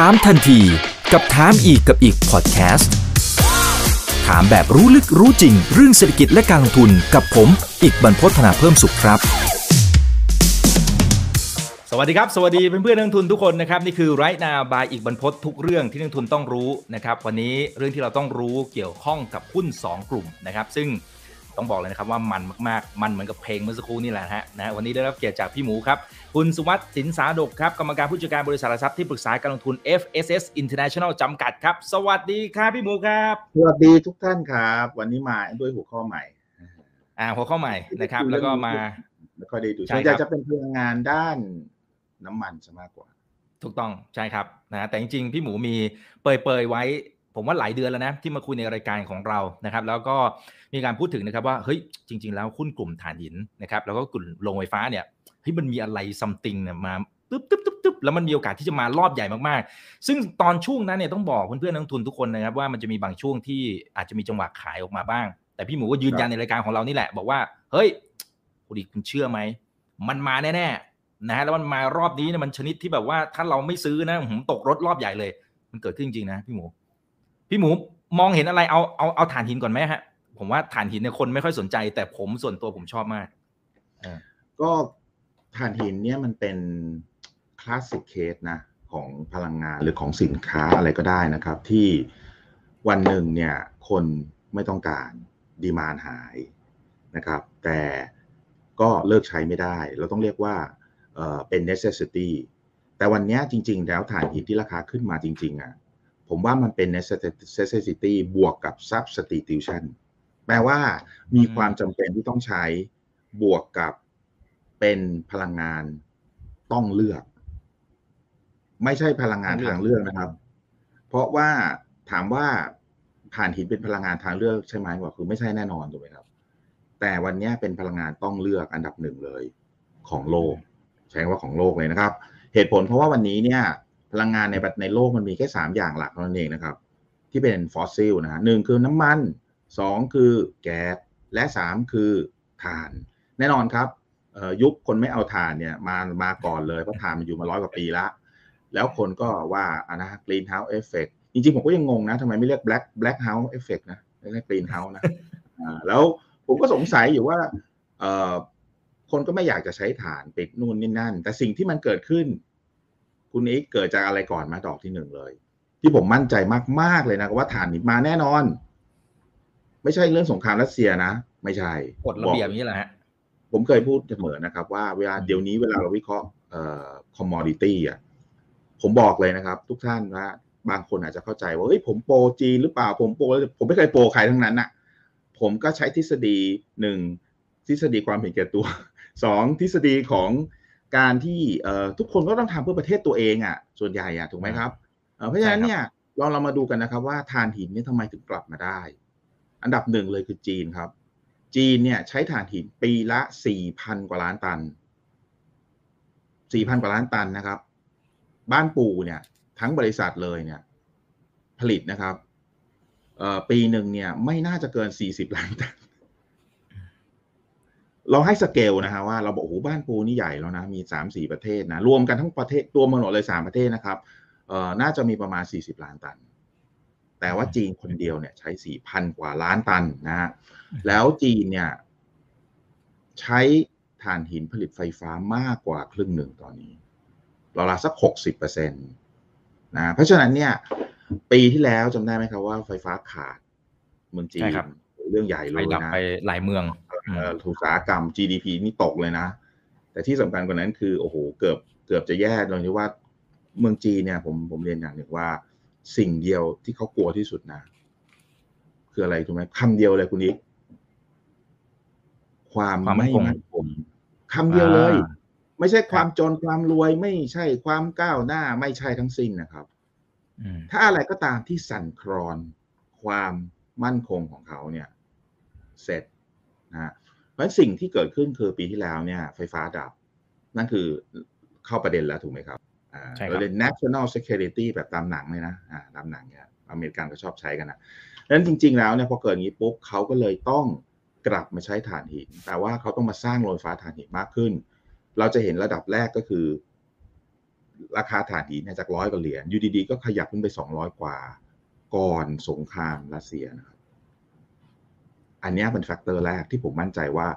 ถามทันทีกับถามอีกกับอีกพอดแคสต์ถามแบบรู้ลึกรู้จริง เรื่องเศรษฐกิจและการลงทุนกับผม อีกบรรพฒนาเพิ่มสุขครับ สวัสดีครับ สวัสดีเพื่อนๆนักทุนทุกคนนะครับ นี่คือไรนาบายอีกบรรพททุกเรื่องที่นักทุนต้องรู้นะครับวันนี้เรื่องที่เราต้องรู้เกี่ยวข้องกับหุ้น 2 กลุ่มนะครับซึ่งต้องบอกเลยนะครับว่ามันมากๆ มันเหมือนกับเพลงเมื่อสักครู่นี่แหละฮะนะวันนี้ได้รับเกียรติจากพี่หมูครับ คุณสุวัสดิ์สินสาดกครับกรรมการผู้จัดการบริษัทหลักทรัพย์ที่ปรึกษาการลงทุน FSS International จำกัดครับ สวัสดีครับพี่หมูครับ สวัสดีทุกท่านครับ วันนี้มาด้วยหัวข้อใหม่ อ่าหัวข้อใหม่นะครับ แล้วก็มาไม่ค่อยได้ดูใช่ส่วนใหญ่ครับจะเป็นพลังงานด้านน้ำมันซะมากกว่า ถูกต้องใช่ครับนะแต่จริงๆ พี่หมูมีเปยๆไว้ผมว่าหลายเดือนแล้วนะที่มาคุยในรายการของเรานะครับ แล้วก็มีการพูดถึงนะครับว่าเฮ้ยจริง ๆ แล้วหุ้นกลุ่มถ่านหินนะครับแล้วก็กลุ่มโรงไฟฟ้าเนี่ย เฮ้ยมันมีอะไรซัมติงเนี่ยมาตึ๊บตึ๊บตึ๊บตึ๊บแล้วมันมีโอกาสที่จะมารอบใหญ่มากๆ ซึ่งตอนช่วงนั้นเนี่ยต้องบอกเพื่อนๆนักลงทุนทุกคนนะครับว่ามันจะมีบางช่วงที่อาจจะมีจังหวะขายออกมาบ้าง แต่พี่หมูก็ยืนยันในรายการของเรานี่แหละ บอกว่าเฮ้ยคุณอีคุณเชื่อไหมมันมาแน่ๆนะฮะแล้วมันมารอบนี้เนี่ยมันชนิดที่แบบว่าถ้าเราไม่ซื้อนะผมตกรถรอบใหญ่เลย มันเกิดขึ้นจริงๆนะพี่หมู พี่หมูมองเห็นอะไรเอาเอาเอาถ่านหินก่อนไหมฮะผมว่าถ่านหินเนี่ยคนไม่ค่อยสนใจ แต่ผมส่วนตัวผมชอบมากก็ ถ่านหินเนี่ยมันเป็น classic case นะของพลังงานหรือของสินค้าอะไรก็ได้นะครับ ที่วันหนึ่งเนี่ยคนไม่ต้องการ demand หายนะครับ แต่ก็เลิกใช้ไม่ได้ เราต้องเรียกว่าเออเป็น necessity แต่วันนี้จริง ๆ แล้วถ่านหินที่ราคาขึ้นมาจริง ๆอะผมว่ามันเป็น necessity บวกกับ substitution แปลว่ามีความจำเป็นที่ต้องใช้บวกกับ เป็นพลังงานต้องเลือก ไม่ใช่พลังงานทางเลือกนะครับ เพราะว่าถามว่าถ่านหินเป็นพลังงานทางเลือกใช่ไหมว่าคือไม่ใช่แน่นอนถูกไหมครับ แต่วันนี้เป็นพลังงานต้องเลือกอันดับหนึ่งเลย ของโลก ใช้คำว่าของโลกเลยนะครับ เหตุผลเพราะว่าวันนี้เนี่ย พลังงานในในโลกมันมีแค่สามอย่างหลักเท่านั้นเองนะครับ ที่เป็นฟอสซิลนะฮะหนึ่งคือน้ำมันสองคือแก๊สและสามคือถ่าน แน่นอนครับเอ่อ ยุคคนไม่เอาถ่านเนี่ยมามาก่อนเลยเพราะถ่านมันอยู่มาร้อยกว่าปีละแล้วคนก็ว่าอะนะ green house effect จริงๆ ผมก็ยังงงนะทำไมไม่เรียก black black house effect นะเรียก green house นะอ่าแล้วผมก็สงสัยอยู่ว่าเอ่อคนก็ไม่อยากจะใช้ถ่านปิดนู่นนี่นั่น แต่สิ่งที่มันเกิดขึ้น คุณอีกเกิดจากอะไรก่อนมาดอกที่หนึ่งเลย ที่ผมมั่นใจมากๆเลยนะว่าถ่านนี่มาแน่นอน ไม่ใช่เรื่องสงครามรัสเซียนะ ไม่ใช่กฎระเบียบนี้แหละฮะ ผมเคยพูดเสมอนะครับ ว่าเวลาเดี๋ยวนี้เวลาเราวิเคราะห์เอ่อ commodity อะผมบอกเลยนะครับ ทุกท่านว่าบางคนอาจจะเข้าใจว่าเฮ้ยผมโปรจีนหรือเปล่าผมโปรผมไม่เคยโปรใครทั้งนั้นน่ะผมก็ใช้ทฤษฎีหนึ่งทฤษฎีความเห็นแก่ตัวสองทฤษฎีของการที่เอ่อทุกคนก็ต้องทำเพื่อประเทศตัวเองอะ ส่วนใหญ่อะถูกไหมครับเอ่อเพราะฉะนั้นเนี่ยลองเรามาดูกันนะครับว่าทานหินเนี่ยทำไมถึงกลับมาได้ อันดับหนึ่งเลยคือจีนครับ จีนเนี่ยใช้ถ่านหินปีละสี่พันกว่าล้านตันสี่พันกว่าล้านตันนะครับ บ้านปู่เนี่ย ทั้งบริษัทเลยเนี่ย ผลิตนะครับเออปีหนึ่งเนี่ย ไม่น่าจะเกินสี่สิบล้านตัน เราให้สเกลนะฮะว่าเราบอกโอ้โหบ้านปูนี่ใหญ่แล้วนะ มีสามสี่ประเทศนะ รวมกันทั้งประเทศตัวมันเลยสามประเทศนะครับเอ่อน่าจะมีประมาณสี่สิบล้านตัน แต่ว่าจีนคนเดียวเนี่ยใช้สี่พันกว่าล้านตันนะฮะแล้วจีนเนี่ย ใช้ถ่านหินผลิตไฟฟ้ามากกว่าครึ่งหนึ่งตอนนี้ราวๆสักหกสิบเปอร์เซ็นตนะเพราะฉะนั้นเนี่ย ปีที่แล้วจำได้ไหมครับว่าไฟฟ้าขาดเมืองจีใช่นครับเรื่องใหญ่เลไปยดับนะไปหลายเมืองเอ่ออุตสาหกรรม GDP นี่ตกเลยนะ แต่ที่สำคัญกว่านั้นคือ โอ้โห เกือบเกือบจะแย่ตรงที่ว่าเมืองจีนเนี่ย ผมผมเรียนอย่างหนึ่งว่า สิ่งเดียวที่เขากลัวที่สุดนะ คืออะไรถูกไหมคำเดียวเลยคุณนิกความความมั่ไม่นคงมั่นคงคำเดียวเลยอ่าไม่ใช่ความจนความรวยไม่ใช่ความก้าวหน้าไม่ใช่ทั้งสิ้นนะครับอืมถ้าอะไรก็ตามที่สั่นคลอนความมั่นคงของเขาเนี่ย เสร็จนะฮะเพราะฉะนั้นสิ่งที่เกิดขึ้นคือปีที่แล้วเนี่ย ไฟฟ้าดับ นั่นคือเข้าประเด็นแล้วถูกไหมครับอ่าใช่ครับ เราเรียน national security แบบตามหนังเลยนะอ่าตามหนังเนี่ยอเมริกันก็ชอบใช้กันนะดังนั้นจริง ๆ แล้วเนี่ยพอเกิดอย่างนี้ปุ๊บเขาก็เลยต้องกลับมาใช้ถ่านหิน แต่ว่าเขาต้องมาสร้างโรงไฟฟ้าถ่านหินมากขึ้น เราจะเห็นระดับแรกก็คือ ราคาถ่านหินเนี่ยจากร้อยกว่าเหรียญอยู่ดีๆก็ขยับขึ้นไปสองร้อยกว่าก่อนสงครามรัสเซียนะครับ อันนี้เป็น factor แรกที่ผมมั่นใจว่า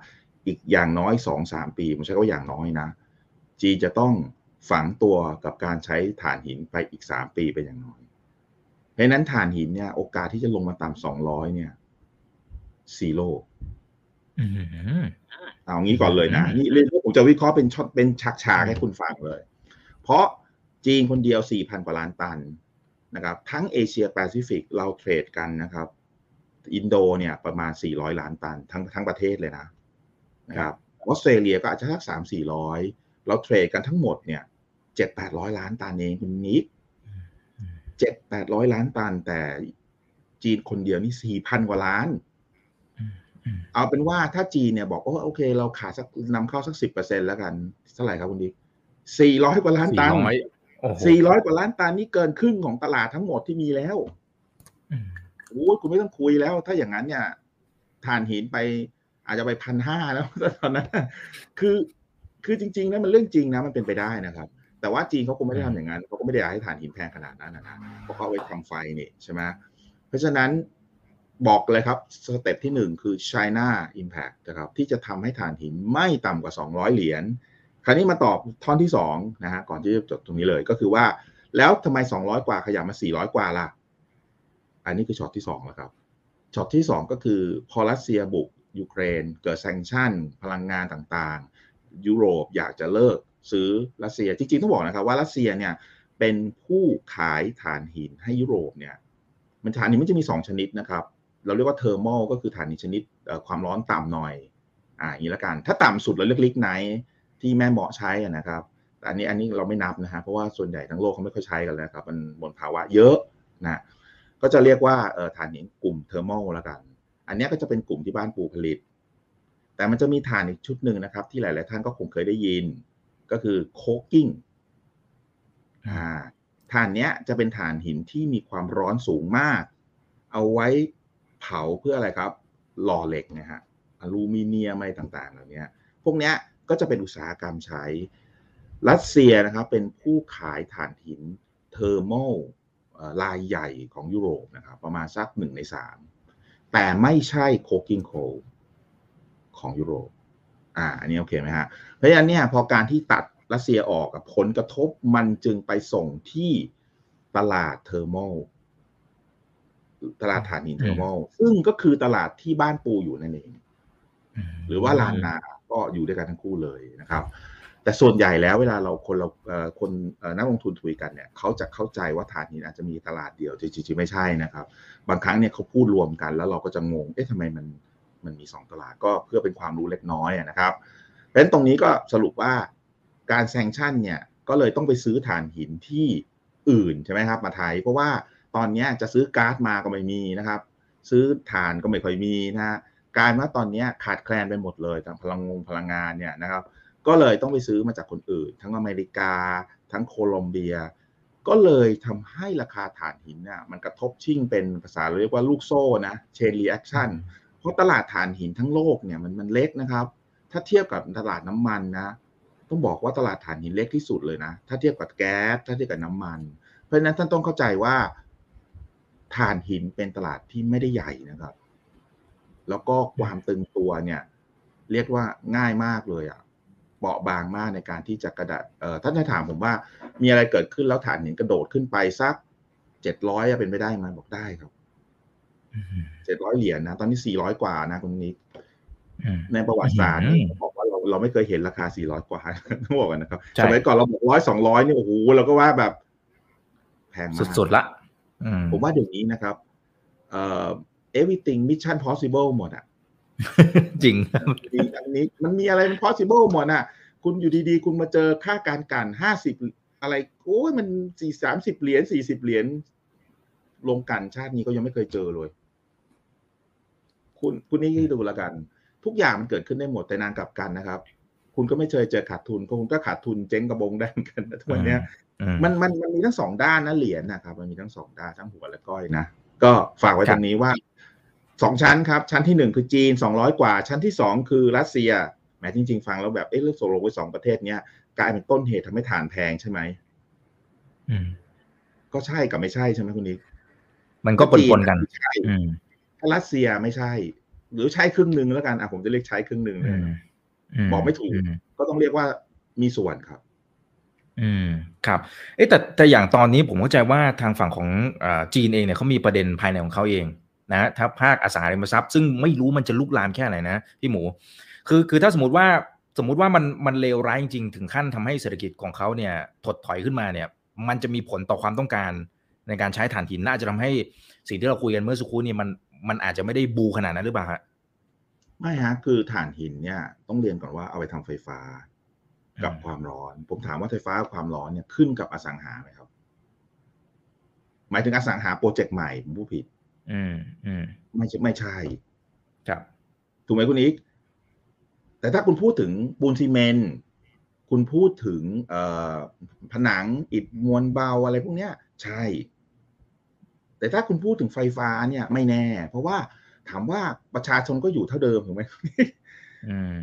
อีกอย่างน้อยสองสามปีผมใช้คำว่าอย่างน้อยนะ จีนจะต้อง ฝังตัวกับการใช้ถ่านหินไปอีกสามปีเป็นอย่างน้อยเพราะนั้นถ่านหินเนี่ยโอกาสที่จะลงมาต่ำสองร้อยเนี่ย zero เอางี้ก่อนเลยนะ นี่เรื่องผมจะวิเคราะห์เป็นช็อตเป็นฉากๆให้คุณฟังเลย เพราะจีนคนเดียวสี่พันกว่าล้านตันนะครับ ทั้งเอเชียแปซิฟิกเรา trade กันนะครับ อินโดเนี่ยประมาณสี่ร้อยล้านตันทั้งทั้งประเทศเลยนะนะครับออสเตรเลียก็อาจจะสักสามสี่ร้อย เรา trade กันทั้งหมดเนี่ยเจ็ดแปดร้อยล้านตันเองคุณนิกเจ็ดแปดร้อยล้านตัน แต่จีนคนเดียวนี่สี่พันกว่าล้าน เอาเป็นว่าถ้าจีนเนี่ยบอกว่าโอเค เราขาดสักนำเข้าสักสิบเปอร์เซ็นแล้วกันเท่าไหร่ครับคุณดิสี่ร้อยกว่าล้านตันสี่ร้อยกว่าล้านตันนี่เกินครึ่งของตลาดทั้งหมดที่มีแล้วโอ้คุณไม่ต้องคุยแล้ว ถ้าอย่างนั้นเนี่ยฐานหินไปอาจจะไปพันห้าแล้วตอนนั้นคือ คือจริงๆนะมันเรื่องจริงนะมันเป็นไปได้นะครับ แต่ว่าจีนเขาคงไม่ได้ทำอย่างนั้นเขาก็ไม่ได้อยากให้ฐานหินแพงขนาดนั้นนะเพราะเขาเอาไว้ทำไฟนี่ใช่ไหมเพราะฉะนั้นบอกเลยครับสเต็ปที่หนึ่งคือ China Impact นะครับที่จะทำให้ฐานหินไม่ต่ำกว่า 200 เหรียญคราวนี้มาตอบท่อนที่2นะฮะก่อนที่จะจบตรงนี้เลยก็คือว่า แล้วทำไม 200 กว่าขยับมา 400 กว่าล่ะ อันนี้คือช็อตที่2แล้วครับช็อตที่ 2 ก็คือพอรัสเซียบุกยูเครน เกิด sanction พลังงานต่างๆ ยุโรปอยากจะเลิกซื้อรัสเซีย จริงๆต้องบอกนะครับว่ารัสเซียเนี่ยเป็นผู้ขายถ่านหินให้ยุโรปเนี่ยมันถ่านหินมันจะมี 2 ชนิดนะครับ เราเรียกว่า thermo ก็คือถ่านหินชนิดความร้อนต่ำหน่อยอ่าอย่างนี้ละกัน ถ้าต่ำสุดเราเรียกลิกไนท์ที่แม่เมาะใช้นะครับแต่อันนี้อันนี้เราไม่นับนะฮะเพราะว่าส่วนใหญ่ทั้งโลกเขาไม่ค่อยใช้กันแล้วครับมันมลภาวะเยอะนะก็จะเรียกว่าเออถ่านหินกลุ่ม thermo แล้วกัน อันนี้ก็จะเป็นกลุ่มที่บ้านปูผลิต แต่มันจะมีถ่านอีกชุดหนึ่งนะครับ ที่หลาย ๆ ท่านก็คงเคยได้ยิน ก็คือ coking อ่าถ่านเนี้ยจะเป็นถ่านหินที่มีความร้อนสูงมาก เอาไว้เผาเพื่ออะไรครับ หล่อเหล็กนะฮะอลูมิเนียมอะไรต่างๆเหล่านี้พวกเนี้ยก็จะเป็นอุตสาหกรรมใช้ รัสเซียนะครับเป็นผู้ขายถ่านหิน thermo รายใหญ่ของยุโรปนะครับประมาณสักหนึ่งในสามแต่ไม่ใช่ coking coal ของยุโรป อ่า อันนี้โอเคไหมฮะ เพราะฉะนั้นเนี่ยพอการที่ตัดรัสเซียออกกับผลกระทบมันจึงไปส่งที่ตลาด thermo ตลาดถ่านหิน thermo ซึ่งก็คือตลาดที่บ้านปูอยู่นั่นเอง หรือว่าลานนาก็อยู่ด้วยกันทั้งคู่เลยนะครับ แต่ส่วนใหญ่แล้วเวลาเราคนเราคนนักลงทุนคุยกันเนี่ยเขาจะเข้าใจว่าฐานหินอาจจะมีตลาดเดียวจริงๆไม่ใช่นะครับ บางครั้งเนี่ยเขาพูดรวมกันแล้วเราก็จะงงเอ๊ะทำไมมัน มันมีสองตลาดก็เพื่อเป็นความรู้เล็กน้อยนะครับเพราะฉะนั้นตรงนี้ก็สรุปว่าการแซงชั่นเนี่ยก็เลยต้องไปซื้อฐานหินที่อื่นใช่ไหมครับมาไทย เพราะว่าตอนนี้จะซื้อก๊าซมาก็ไม่มีนะครับ ซื้อถ่านก็ไม่ค่อยมีนะกลายว่าตอนนี้ขาดแคลนไปหมดเลยทางพลังงงพลังงานเนี่ยนะครับ ก็เลยต้องไปซื้อมาจากคนอื่น ทั้งอเมริกา ทั้งโคลอมเบีย ก็เลยทำให้ราคาถ่านหินเนี่ยมันกระทบชิ่งเป็นภาษาเรียกว่าลูกโซ่นะ chain reaction เพราะตลาดถ่านหินทั้งโลกเนี่ยมันมันเล็กนะครับ ถ้าเทียบกับตลาดน้ำมันนะต้องบอกว่าตลาดถ่านหินเล็กที่สุดเลยนะ ถ้าเทียบกับแก๊สถ้าเทียบกับน้ำมัน เพราะฉะนั้นท่านต้องเข้าใจว่าถ่านหินเป็นตลาดที่ไม่ได้ใหญ่นะครับ แล้วก็ความตึงตัวเนี่ย เรียกว่าง่ายมากเลยอะ่ะเบาบางมากในการที่จะกระดาษเอ่อท่านจะถามผมว่า มีอะไรเกิดขึ้นแล้วฐานหินกระโดดขึ้นไปสักเจ็ดร้อยเป็นไปได้ไหมบอกได้ครับ เจ็ดร้อยเหรียญนะ ตอนนี้สี่ร้อยกว่านะคุณนิกในประวัติศาสตร์บอกว่าเราเราไม่เคยเห็นราคาสี่ร้อยกว่าต้องบอกกันนะครับสมัยก่อนเราบอกร้อยสองร้อยนี่โอ้โหเราก็ว่าแบบแพงมากสุดๆละผมว่าเดี๋ยวนี้นะครับ เอ่อ everything mission possible หมดอะจริงอันนี้มันมีอะไรมัน possible หมดอะคุณอยู่ดีๆ คุณมาเจอค่าการกันห้าสิบอะไรโอ้ยมันสี่สามสิบเหรียญสี่สิบเหรียญลงกันชาตินี้ก็ยังไม่เคยเจอเลย คุณคุณนี่ดูละกัน ทุกอย่างมันเกิดขึ้นได้หมดแต่นางกลับกันนะครับ คุณก็ไม่เคยเจอขาดทุนคุณก็ขาดทุนเจ๊งกระบงได้กันทุกวันนี้มันมันมันมีทั้งสองด้านนะเหรียญนะครับ มันมีทั้งสองด้านทั้งหัวและก้อยนะก็ฝากไว้ตรงนี้ว่าสองชั้นครับ ชั้นที่หนึ่งคือจีนสองร้อยกว่า ชั้นที่สองคือรัสเซียแม้จริง ๆ ฟังแล้วแบบเอ๊ะเรื่องโซโลไว้สองประเทศเนี้ยกลายเป็นต้นเหตุทำให้ฐานแพงใช่ไหมอืมก็ใช่กับไม่ใช่ใช่ไหมคุณนิกมันก็ปนๆกันใช่อืม ถ้ารัสเซียไม่ใช่ หรือใช้ครึ่งหนึ่งแล้วกันอะผมจะเรียกใช้ครึ่งหนึ่งเลอืยมนะบอกไม่ถูกมก็ต้องเรียกว่ามีส่วนครับ อืมครับเอ๊ะแต่แต่อย่างตอนนี้ผมเข้าใจว่าทางฝั่งของอ่าจีนเองเนี่ยเขามีประเด็นภายในของเขาเองนะถ้าภาคอสังหาริมทรัพย์ ซึ่งไม่รู้มันจะลุกลามแค่ไหนนะพี่หมู คือคือถ้าสมมติว่าสมมุติว่ามันมันเลวร้ายจริง ๆ ถึงขั้นทำให้เศรษฐกิจของเขาเนี่ยถดถอยขึ้นมาเนี่ย มันจะมีผลต่อความต้องการในการใช้ถ่านหินน่าจะทำให้สิ่งที่เราคุยกันเมื่อสักครู่นี้มัน มันอาจจะไม่ได้บูขนาดนั้นหรือเปล่าฮะไม่ฮะคือถ่านหินเนี่ย ต้องเรียนก่อนว่าเอาไปทำไฟฟ้า กับอืมความร้อน ผมถามว่าไฟฟ้ากับความร้อนเนี่ยขึ้นกับอสังหาไหมครับ หมายถึงอสังหาโปรเจกต์ใหม่ผมพูดผิด อืมอืมไม่ใช่ไม่ใช่ ครับ ถูกไหมคุณอีก แต่ถ้าคุณพูดถึงปูนซีเมนต์คุณพูดถึงเอ่อผนังอิฐมวลเบาอะไรพวกเนี้ย ใช่ แต่ถ้าคุณพูดถึงไฟฟ้าเนี่ยไม่แน่ เพราะว่าถามว่าประชาชนก็อยู่เท่าเดิมถูกไหมอืม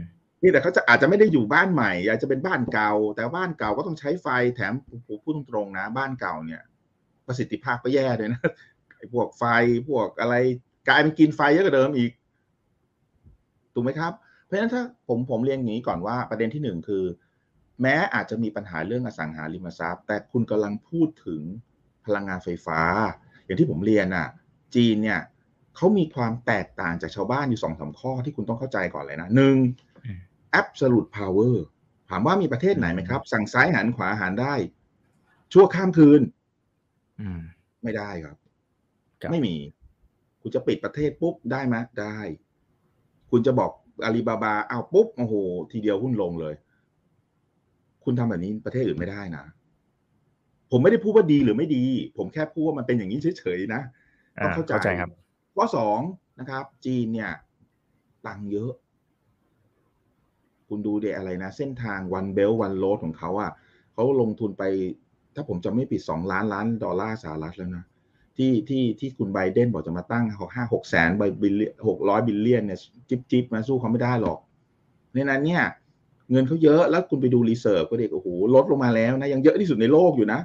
นี่แต่เขาจะอาจจะไม่ได้อยู่บ้านใหม่ อาจจะเป็นบ้านเก่า แต่บ้านเก่าก็ต้องใช้ไฟแถมผมพูดตรงๆนะ บ้านเก่าเนี่ย ประสิทธิภาพก็แย่เลยนะไอ้พวกไฟพวกอะไรกลายเป็นกินไฟเยอะกว่าเดิมอีกถูกไหมครับ เพราะฉะนั้นถ้าผมผมเรียนอย่างนี้ก่อนว่าประเด็นที่หนึ่งคือ แม้อาจจะมีปัญหาเรื่องอสังหาริมทรัพย์ แต่คุณกำลังพูดถึงพลังงานไฟฟ้า อย่างที่ผมเรียนอะ จีนเนี่ยเขามีความแตกต่างจากชาวบ้านอยู่สองสามข้อที่คุณต้องเข้าใจก่อนเลยนะหนึ่งอืม absolute power ถามว่ามีประเทศไหนไหมครับ สั่งซ้ายหันขวาหันได้ ชั่วข้ามคืนอืมไม่ได้ครับครับ ไม่มี คุณจะปิดประเทศปุ๊บได้ไหมได้ คุณจะบอกอาลีบาบาเอาปุ๊บโอ้โห ทีเดียวหุ้นลงเลย คุณทำแบบนี้ประเทศอื่นไม่ได้นะ ผมไม่ได้พูดว่าดีหรือไม่ดี ผมแค่พูดว่ามันเป็นอย่างนี้เฉยๆนะต้ออ่างเข้าใจเข้าใจครับข้อสองนะครับ จีนเนี่ย ตังค์เยอะ คุณดูเดอะไรนะ เส้นทางวันเบลวันโ a ดของเขาอะ่ะเขาลงทุนไป ถ้าผมจำไม่ผิดสองล้านล้านดอลลาร์สหรัฐแล้วนะที่ที่ที่คุณไบเดนบอกจะมาตั้งเขาห้าหกแสนใบบิลหกร้อย billion เนี่ยจิบจิบมาสู้เขาไม่ได้หรอก ดังนั้นเนี่ย เงินเขาเยอะแล้วคุณไปดู reserve ก็เด็กโอ้โหลดลงมาแล้วนะยังเยอะที่สุดในโลกอยู่นะ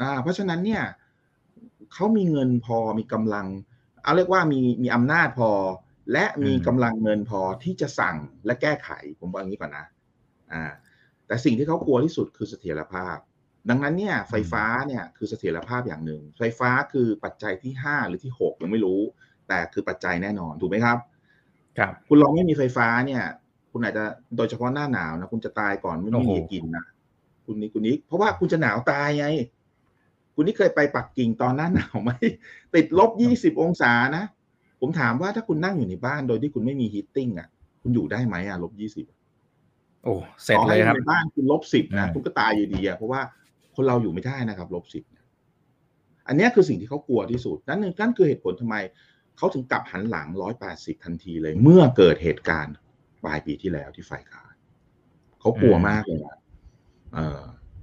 อ่าเพราะฉะนั้นเนี่ยเขามีเงินพอมีกำลัง เอาเรียกว่ามีมีอำนาจพอ และมีอืมกำลังเงินพอที่จะสั่งและแก้ไขผมบอกอย่างนี้ก่อนนะอ่าแต่สิ่งที่เขากลัวที่สุดคือเสถียรภาพ ดังนั้นเนี่ยไฟฟ้าเนี่ยคือเสถียรภาพอย่างหนึ่ง ไฟฟ้าคือปัจจัยที่ห้าหรือที่หกยังไม่รู้ แต่คือปัจจัยแน่นอนถูกไหมครับ ครับ คุณลองไม่มีไฟฟ้าเนี่ย คุณอาจจะโดยเฉพาะหน้าหนาวนะคุณจะตายก่อนไม่โอ้มีโหอะไรกินนะคุณนี่คุณนิกเพราะว่าคุณจะหนาวตายไง คุณนี่เคยไปปักกิ่งตอนหน้าหนาวไหมติดลบยี่สิบองศานะ ผมถามว่าถ้าคุณนั่งอยู่ในบ้านโดยที่คุณไม่มีฮีตติ้งอะ คุณอยู่ได้ไหมอะลบยี่สิบโอ้เสร็จเลยครับในบ้านคุณลบสิบนะอืมคุณก็ตายอยู่ดีอะเพราะว่าคนเราอยู่ไม่ได้นะครับลบสิบอันเนี้ยคือสิ่งที่เขากลัวที่สุด นั่นนั่นคือเหตุผลทำไมเขาถึงกลับหันหลังร้อยแปดสิบทันทีเลย เมื่อเกิดเหตุการณ์ปลายปีที่แล้วที่ไฟคานเขากลัวมากเลยนะเออ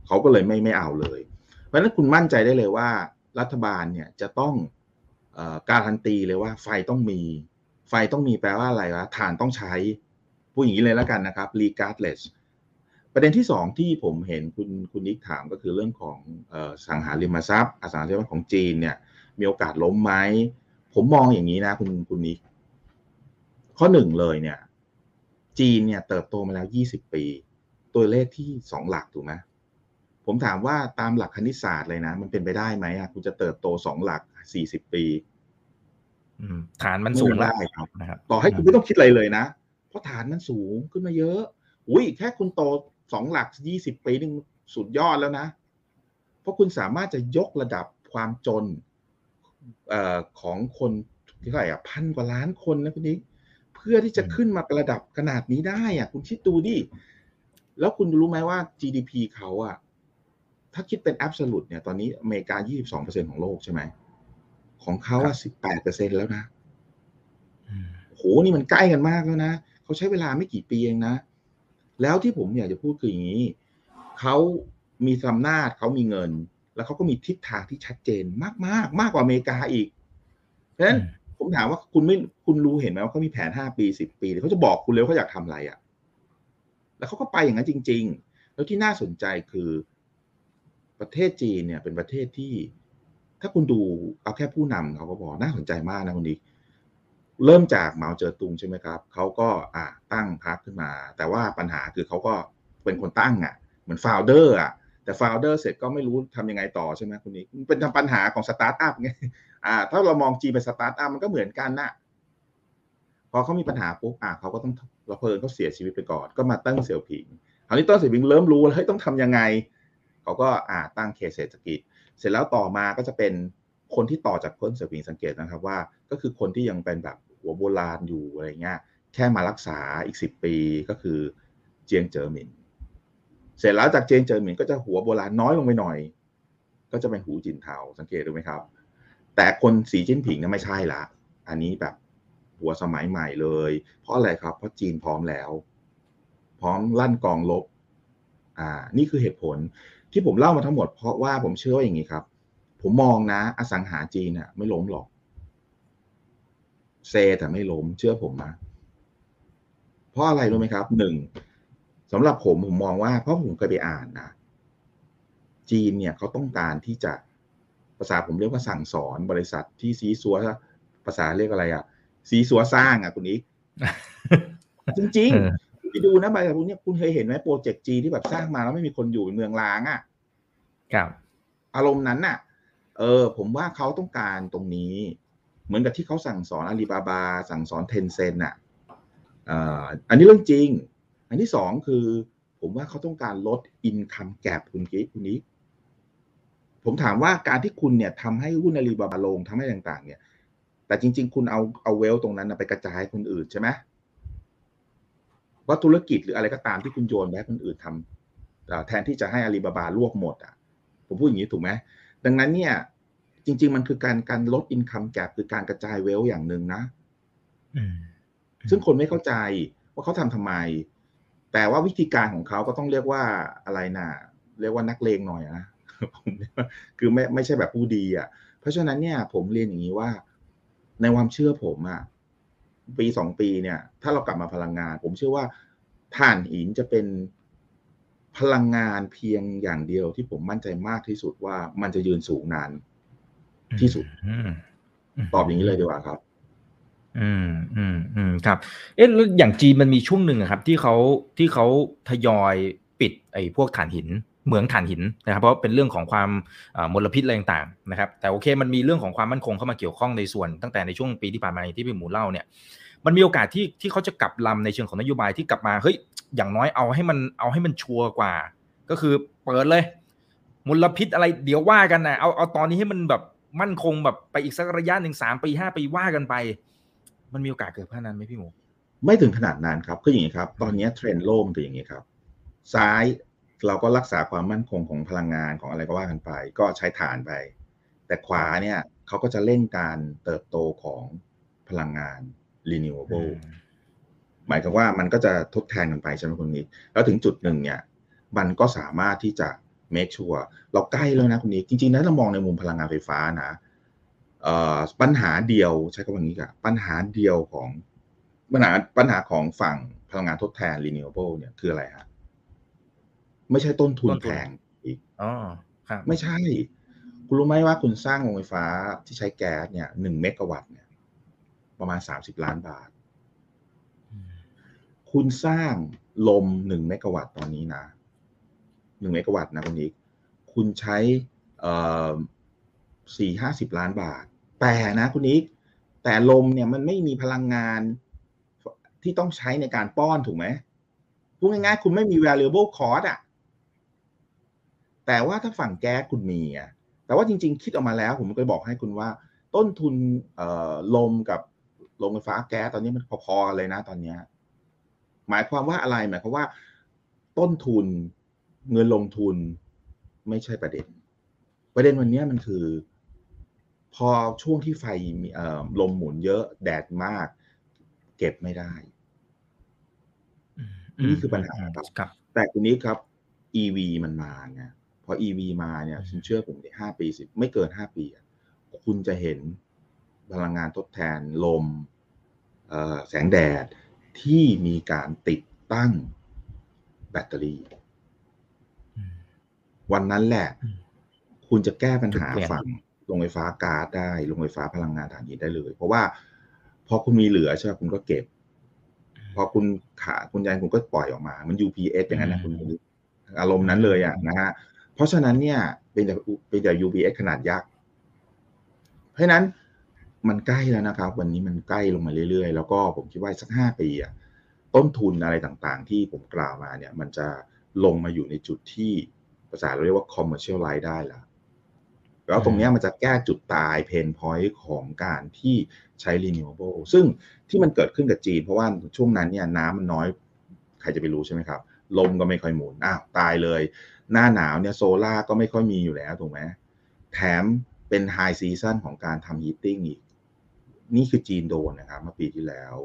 เขาก็เลยไม่ไม่เอาเลย เพราะฉะนั้นคุณมั่นใจได้เลยว่ารัฐบาลเนี่ยจะต้องอการันตีเลยว่าไฟต้องมี ไฟต้องมีแปลว่าอะไรวะถ่านต้องใช้พูดอย่างนี้เลยแล้วกันนะครับ regardless ประเด็นที่สองที่ผมเห็นคุณคุณนิกถามก็คือเรื่องของอสังหาริมทรัพย์อสังหาริมทรัพย์ของจีนเนี่ยมีโอกาสล้มไหมผมมองอย่างนี้นะคุณคุณนิกข้อหนึ่งเลยเนี่ย จีนเนี่ยเติบโตมาแล้วยี่สิบปี ตัวเลขที่สองหลักถูกไหม ผมถามว่าตามหลักคณิตศาสตร์เลยนะ มันเป็นไปได้ไหมอะคุณจะเติบโตสองหลักสี่สิบปีอืมฐานมันสูงไม่แล้วได้ครับนะครับต่อให้คุณไม่ต้องคิดอะไรเลยนะ เพราะฐานมันสูงขึ้นมาเยอะอุ้ยแค่คุณโตสองหลักยี่สิบปีนึงสุดยอดแล้วนะ เพราะคุณสามารถจะยกระดับความจนเอ่อของคนที่เท่าไหร่อะพันกว่าล้านคนนะคุณนิกเพื่อที่จะขึ้นมาระดับขนาดนี้ได้อะคุณคิดดูดิแล้วคุณรู้ไหมว่า GDP เขาอะ ถ้าคิดเป็น absolute เนี่ยตอนนี้อเมริกา 22%ของโลกใช่ไหม ของเขาอะ18%แล้วนะอืมโหนี่มันใกล้กันมากแล้วนะเขาใช้เวลาไม่กี่ปีเองนะ แล้วที่ผมอยากจะพูดคืออย่างนี้ เขามีอำนาจเขามีเงิน แล้วเขาก็มีทิศทางที่ชัดเจนมากมากๆมากกว่าอเมริกาอีกเพราะฉะนั้นผมถามว่าคุณไม่คุณรู้เห็นไหมว่าเขามีแผนห้าปีสิบปีเขาจะบอกคุณเลยว่าเขาอยากทำอะไรอะ่ะ แล้วเขาก็ไปอย่างนั้นจริง ๆ แล้วที่น่าสนใจคือ ประเทศจีนเนี่ยเป็นประเทศที่ ถ้าคุณดูเอาแค่ผู้นำเขาก็บอกน่าสนใจมากนะคุณนิกเริ่มจากเหมาเจ๋อตุงใช่ไหมครับเขาก็อ่าตั้งพรรคขึ้นมา แต่ว่าปัญหาคือเขาก็เป็นคนตั้งอะ เหมือน founder อะแต่ founder เสร็จก็ไม่รู้ทำยังไงต่อใช่ไหมคุณนิกเป็นปัญหาของสตาร์ทอัพไงอ่า ถ้าเรามองจีนเป็นสตาร์ทอัพมันก็เหมือนกันนะพอเขามีปัญหาปุ๊บอ่าเขาก็ต้องราเพลินเขาเสียชีวิตไปก่อนก็มาตั้งเซลผิงคราวนี้ต้นเซลผิงเริ่มรู้แล้วเฮ้ยต้องทำยังไง เขาก็อ่าตั้งเคเศรษฐกิจ เสร็จแล้วต่อมาก็จะเป็นคนที่ต่อจากพ้นเซลผิงสังเกตนะครับว่า ก็คือคนที่ยังเป็นแบบหัวโบราณอยู่อะไรเงี้ยแค่มารักษาอีกสิบปีก็คือเจียงเจอหมินเสร็จแล้วจากเจียงเจอหมินก็จะหัวโบราณน้อยลงไปหน่อย ก็จะเป็นหูจินเทาสังเกตดูไหมครับ แต่คนสีจิ้นผิงเนี่ยไม่ใช่ละ อันนี้แบบหัวสมัยใหม่เลย เพราะอะไรครับ เพราะจีนพร้อมแล้ว พร้อมลั่นกองลบ อ่า นี่คือเหตุผล ที่ผมเล่ามาทั้งหมดเพราะว่าผมเชื่อว่าอย่างนี้ครับ ผมมองนะอสังหาจีนน่ะ ไม่ล้มหรอก เซแต่ไม่ล้ม เชื่อผมนะเพราะอะไรรู้ไหมครับหนึ่งสำหรับผมผมมองว่าเพราะผมเคยไปอ่านนะจีนเนี่ยเขาต้องการที่จะภาษาผมเรียกว่าสั่งสอนบริษัทที่ซีซัวภาษาเรียกอะไรอะซีซัวสร้างอะคุณอีกจริงๆไปดูนะบริษัทพวกนี้คุณเคยเห็นไหมโปรเจกต์จีที่แบบสร้างมาแล้วไม่มีคนอยู่เมืองล้างอะ ครับอารมณ์นั้นน่ะ เออ ผมว่าเขาต้องการตรงนี้ เหมือนกับที่เขาสั่งสอนอาลีบาบา สั่งสอนเทนเซ็นอะอันนี้เรื่องจริง อันที่สองคือ ผมว่าเขาต้องการลดอินคัมแกรคุณกิ๊กคุณนี้ผมถามว่าการที่คุณเนี่ยทำให้หุ้นอาลีบาบาลงทำให้ต่าง ๆ เนี่ย แต่จริง ๆ คุณเอาเอาเวลตรงนั้นไปกระจายคนอื่นใช่ไหมว่าธุรกิจหรืออะไรก็ตามที่คุณโยนไปให้คนอื่นทำแทนที่จะให้อาลีบาบาลวกหมดอะ ผมพูดอย่างนี้ถูกไหมดังนั้นเนี่ย จริง ๆ มันคือการการลดอินคัมแกรคือการกระจายเวลอย่างหนึ่งนะซึ่งคนไม่เข้าใจว่าเขาทำทำไม แต่ว่าวิธีการของเขาก็ต้องเรียกว่าอะไรนะเรียกว่านักเลงหน่อยนะคือไม่ไม่ใช่แบบผู้ดีอะ เพราะฉะนั้นเนี่ย ผมเรียนอย่างนี้ว่า ในความเชื่อผมอะปีสองปีเนี่ย ถ้าเรากลับมาพลังงาน ผมเชื่อว่าถ่านหินจะเป็น พลังงานเพียงอย่างเดียวที่ผมมั่นใจมากที่สุดว่ามันจะยืนสูงนานที่สุดตอบอย่างนี้เลยดีกว่าครับอืมอืมอืมครับ เอ๊ะแล้วอย่างจีนมันมีช่วงหนึ่งครับ ที่เขาที่เขาทยอยปิดไอ้พวกถ่านหินเหมืองถ่านหินนะครับ เพราะเป็นเรื่องของความมลพิษอะไรต่างๆนะครับ แต่โอเคมันมีเรื่องของความมั่นคงเข้ามาเกี่ยวข้องในส่วนตั้งแต่ในช่วงปีที่ผ่านมาที่พี่หมูเล่าเนี่ย มันมีโอกาสที่ที่เขาจะกลับลำในเชิงของนโยบายที่กลับมาเฮ้ยอย่างน้อยเอาให้มันเอาให้มันชัวร์กว่า ก็คือเปิดเลยมลพิษอะไรเดี๋ยวว่ากันนะเอาเอาตอนนี้ให้มันแบบมั่นคงแบบไปอีกสักระยะหนึ่งสามปีห้าปีว่ากันไป มันมีโอกาสเกิดขนาดนั้นไหมพี่หมูไม่ถึงขนาดนั้นครับคืออย่างนี้ครับ ตอนนี้เทรนด์โลกเป็นอย่างนี้ครับ ซ้ายเราก็รักษาความมั่นคงของพลังงานของอะไรก็ว่ากันไป ก็ใช้ฐานไป แต่ขวาเนี่ยเขาก็จะเล่นการเติบโตของพลังงาน renewable หมายถึงว่ามันก็จะทดแทนกันไปใช่ไหมคุณนิกแล้วถึงจุดหนึ่งเนี่ย มันก็สามารถที่จะ make sure เราใกล้แล้วนะคุณนิกจริงๆนะเรามองในมุมพลังงานไฟฟ้านะปัญหาเดียวใช้คำว่านี้กับปัญหาเดียวของปัญหาปัญหาของฝั่งพลังงานทดแทน renewable เนี่ยคืออะไรฮะไม่ใช่ต้นทุนแพงอีกอ๋อครับ ไม่ใช่ คุณรู้ไหมว่าคุณสร้างโรงไฟฟ้าที่ใช้แก๊สเนี่ยหนึ่งเมกะวัตต์เนี่ย ประมาณสามสิบล้านบาท คุณสร้างลมหนึ่งเมกะวัตต์ตอนนี้นะหนึ่งเมกะวัตต์นะคุณนิกคุณใช้สี่ห้าสิบล้านบาท แต่นะคุณนิกแต่ลมเนี่ยมันไม่มีพลังงานที่ต้องใช้ในการป้อนถูกไหมพูดง่ายๆ คุณไม่มี variable cost อะแต่ว่าถ้าฝั่งแก๊สคุณมีอะแต่ว่าจริงๆ คิดออกมาแล้ว ผมก็บอกให้คุณว่า ต้นทุนลมกับ โรงไฟฟ้าแก๊สตอนนี้มันพอๆเลยนะตอนนี้หมายความว่าอะไรหมายความว่า ต้นทุนเงินลงทุนไม่ใช่ประเด็น ประเด็นวันนี้มันคือ พอช่วงที่ไฟมีลมหมุนเยอะแดดมาก เก็บไม่ได้นี่คือปัญหาครับ แต่ทีนี้ครับ EV มันมาไงพอ EV มาเนี่ยฉันเชื่อผมในห้าปีสิไม่เกินห้าปี คุณจะเห็น พลังงานทดแทนลมแสงแดดที่มีการติดตั้งแบตเตอรี่ วันนั้นแหละ คุณจะแก้ปัญหาฝั่งโรงไฟฟ้าก๊าซได้โรงไฟฟ้าพลังงานถ่านหินได้เลย เพราะว่าพอคุณมีเหลือใช่ไหมคุณก็เก็บ พอคุณขาคุณยายคุณก็ปล่อยออกมา มัน UPS อย่างนั้นนะคุณอารมณ์นั้นเลยอะนะฮะเพราะฉะนั้นเนี่ยเป็นแต่เป็นแต่ UPS ขนาดยักษ์ เพราะฉะนั้น มันใกล้แล้วนะครับ วันนี้มันใกล้ลงมาเรื่อยๆ แล้วก็ผมคิดว่าสักห้าปีอะต้นทุนอะไรต่างๆ ที่ผมกล่าวมาเนี่ย มันจะลงมาอยู่ในจุดที่ภาษาเราเรียกว่า commercial line ได้แล้วแล้วตรงนี้มันจะแก้จุดตายเพนพอยต์ของการที่ใช้ renewable ซึ่งที่มันเกิดขึ้นกับจีน เพราะว่าช่วงนั้นเนี่ยน้ำมันน้อยใครจะไปรู้ใช่ไหมครับ ลมก็ไม่ค่อยหมุนอ้าวตายเลย หน้าหนาวเนี่ยโซล่าก็ไม่ค่อยมีอยู่แล้วถูกไหมแถมเป็น high season ของการทำ heating อีก นี่คือจีนโดนนะครับเมื่อปีที่แล้ว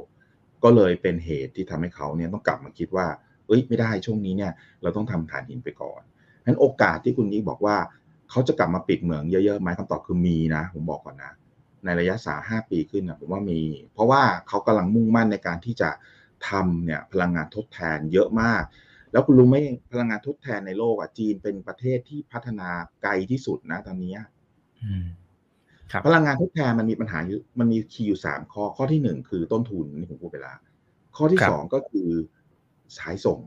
ก็เลยเป็นเหตุที่ทำให้เขาเนี่ยต้องกลับมาคิดว่า เอ้ยไม่ได้ช่วงนี้เนี่ยเราต้องทำถ่านหินไปก่อนนั้นโอกาสที่คุณนิกบอกว่าเขาจะกลับมาปิดเหมืองเยอะๆไหมคำตอบคือมีนะ ผมบอกก่อนนะ ในระยะสาห้าปีขึ้นนะผมว่ามี เพราะว่าเขากำลังมุ่งมั่นในการที่จะทำเนี่ยพลังงานทดแทนเยอะมาก แล้วคุณรู้ไหมพลังงานทดแทนในโลกอะจีนเป็นประเทศที่พัฒนาไกลที่สุดนะตอนนี้ พลังงานทดแทนมันมีปัญหาอยู่มันมีคีย์อยู่สามข้อข้อที่หนึ่งคือต้นทุนนี่ผมพูดไปแล้วข้อที่สองก็คือสายส่ง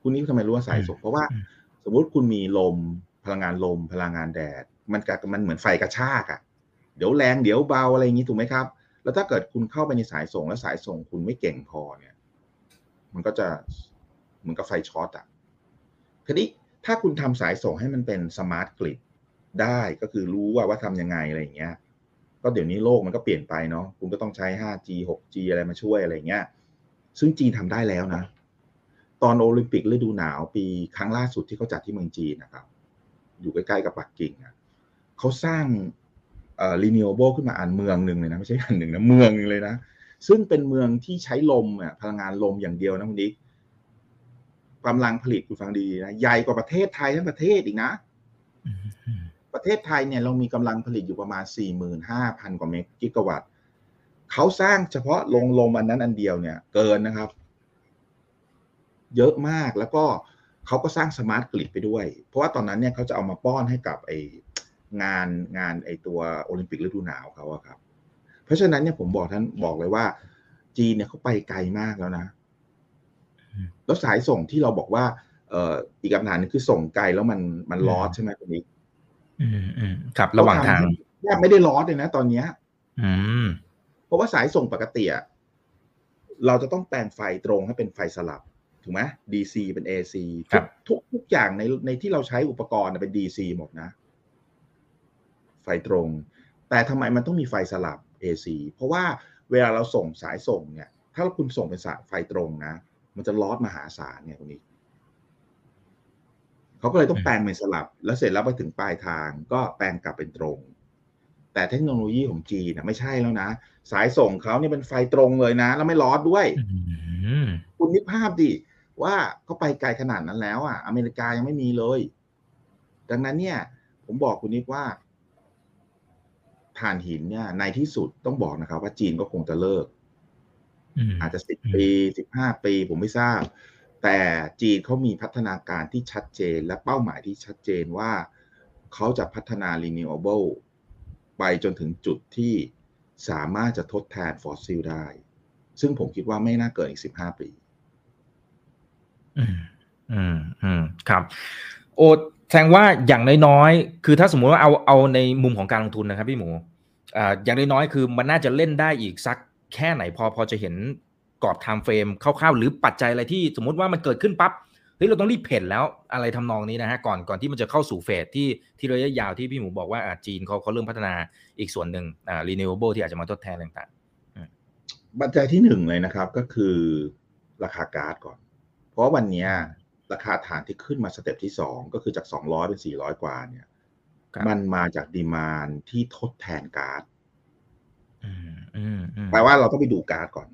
คุณนี่ทำไมรู้ว่าสายส่ง เพราะว่า สมมุติคุณมีลมพลังงานลม พลังงานแดด มันกับมันเหมือนไฟกระชากอะ่ะ เดี๋ยวแรงเดี๋ยวเบาอะไรอย่างนี้ถูกไหมครับ แล้วถ้าเกิดคุณเข้าไปในสายส่ง แล้วสายส่งคุณไม่เก่งพอเนี่ย มันก็จะเหมือนกับไฟช็อตอะ ทีนี้ถ้าคุณทำสายส่งให้มันเป็นสมาร์ทกริด ได้ก็คือรู้ว่าว่าทำยังไงอะไรอย่างเงี้ย ก็เดี๋ยวนี้โลกมันก็เปลี่ยนไปเนาะคุณก็ต้องใช้ 5G 6G อะไรมาช่วยอะไรเงี้ย ซึ่งจีนทำได้แล้วนะ ตอนโอลิมปิกฤดูหนาวปีครั้งล่าสุดที่เขาจัดที่เมืองจีนนะครับ อยู่ใกล้ๆกับปักกิ่งอะเขาสร้างเอ่อ renewable ขึ้นมาอันเมืองหนึ่งเลยนะไม่ใช่อันหนึ่งนะเมืองนึงเลยนะ ซึ่งเป็นเมืองที่ใช้ลมอะพลังงานลมอย่างเดียวนะคุณดิกกำลังผลิตคุณฟังดีนะใหญ่กว่าประเทศไทยทั้งประเทศอีกนะ ประเทศไทยเนี่ยเรามีกำลังผลิตอยู่ประมาณ 45,000 กว่าเมกิกะวัตต์เขาสร้างเฉพาะโรงลมอันนั้นอันเดียวเนี่ยเกินนะครับ เยอะมากแล้วก็เขาก็สร้าง smart grid ไปด้วย เพราะว่าตอนนั้นเนี่ยเขาจะเอามาป้อนให้กับไองานงานไอตัวโอลิมปิกฤดูหนาวเขาอะครับ เพราะฉะนั้นเนี่ยผมบอกท่านบอกเลยว่า จีนเนี่ยเขาไปไกลมากแล้วนะ แล้วสายส่งที่เราบอกว่า เอ่ออีกคำถามนึงคือส่งไกลแล้วมันมัน loss ใช่ไหมคุณนิก อืมอืมครับระหว่างทางแทบไม่ได้ลอสเลยนะตอนเนี้ย อืม เพราะว่าสายส่งปกติอะเราจะต้องแปลงไฟตรงให้เป็นไฟสลับถูกไหม DC เป็น AC ครับทุกทุกอย่างในในที่เราใช้อุปกรณ์เป็น DC หมดนะ ไฟตรง แต่ทำไมมันต้องมีไฟสลับ AC เพราะว่าเวลาเราส่งสายส่งเนี่ย ถ้าคุณส่งเป็นสายไฟตรงนะ มันจะลอสมหาศาลเนี่ยคุณนี้ เขาก็เลยต้องแปลงเป็นสลับ แล้วเสร็จแล้วไปถึงปลายทางก็แปลงกลับเป็นตรง แต่เทคโนโลยีของจีนนะไม่ใช่แล้วนะ สายส่งเขาเนี่ยเป็นไฟตรงเลยนะ แล้วไม่ลอสด้วยอืมคุณนึกภาพดิว่าเขาไปไกลขนาดนั้นแล้วอะ อเมริกายังไม่มีเลย ดังนั้นเนี่ย ผมบอกคุณนิกว่าถ่านหินเนี่ยในที่สุดต้องบอกนะครับ ว่าจีนก็คงจะเลิกอืมอาจจะสิบปีสิบห้าปี ผมไม่ทราบ แต่จีนเขามีพัฒนาการที่ชัดเจนและเป้าหมายที่ชัดเจนว่าเขาจะพัฒนา renewable ไปจนถึงจุดที่สามารถจะทดแทนฟอสซิลได้ ซึ่งผมคิดว่าไม่น่าเกินอีกสิบห้าปี อืม อืม อืม ครับ โอแสดงว่าอย่างน้อยๆ คือถ้าสมมุติว่าเอาเอาในมุมของการลงทุนนะครับพี่หมู อ่า อย่างน้อยๆ คือมันน่าจะเล่นได้อีกสักแค่ไหนพอพอจะเห็น รอบ time frame คร่าวๆ หรือปัจจัยอะไรที่สมมุติว่ามันเกิดขึ้นปั๊บเฮ้ยเราต้องรีบเผ่นแล้วอะไรทำนองนี้นะฮะก่อนก่อนที่มันจะเข้าสู่ phase ที่ที่ระยะยาวที่พี่หมูบอกว่าอ่าจีนเขาเขาเริ่มพัฒนาอีกส่วนหนึ่งอ่า renewable ที่อาจจะมาทดแทนต่างปัจจัยที่หนึ่งเลยนะครับก็คือราคาก๊าซก่อน เพราะว่าวันเนี้ยราคาถ่านที่ขึ้นมา step ที่สองก็คือจาก200เป็น400กว่าเนี่ยครับมันมาจาก demand ที่ทดแทนก๊าซๆอืมอืมอืมแปลว่าเราต้องไปดูก๊าซก่อน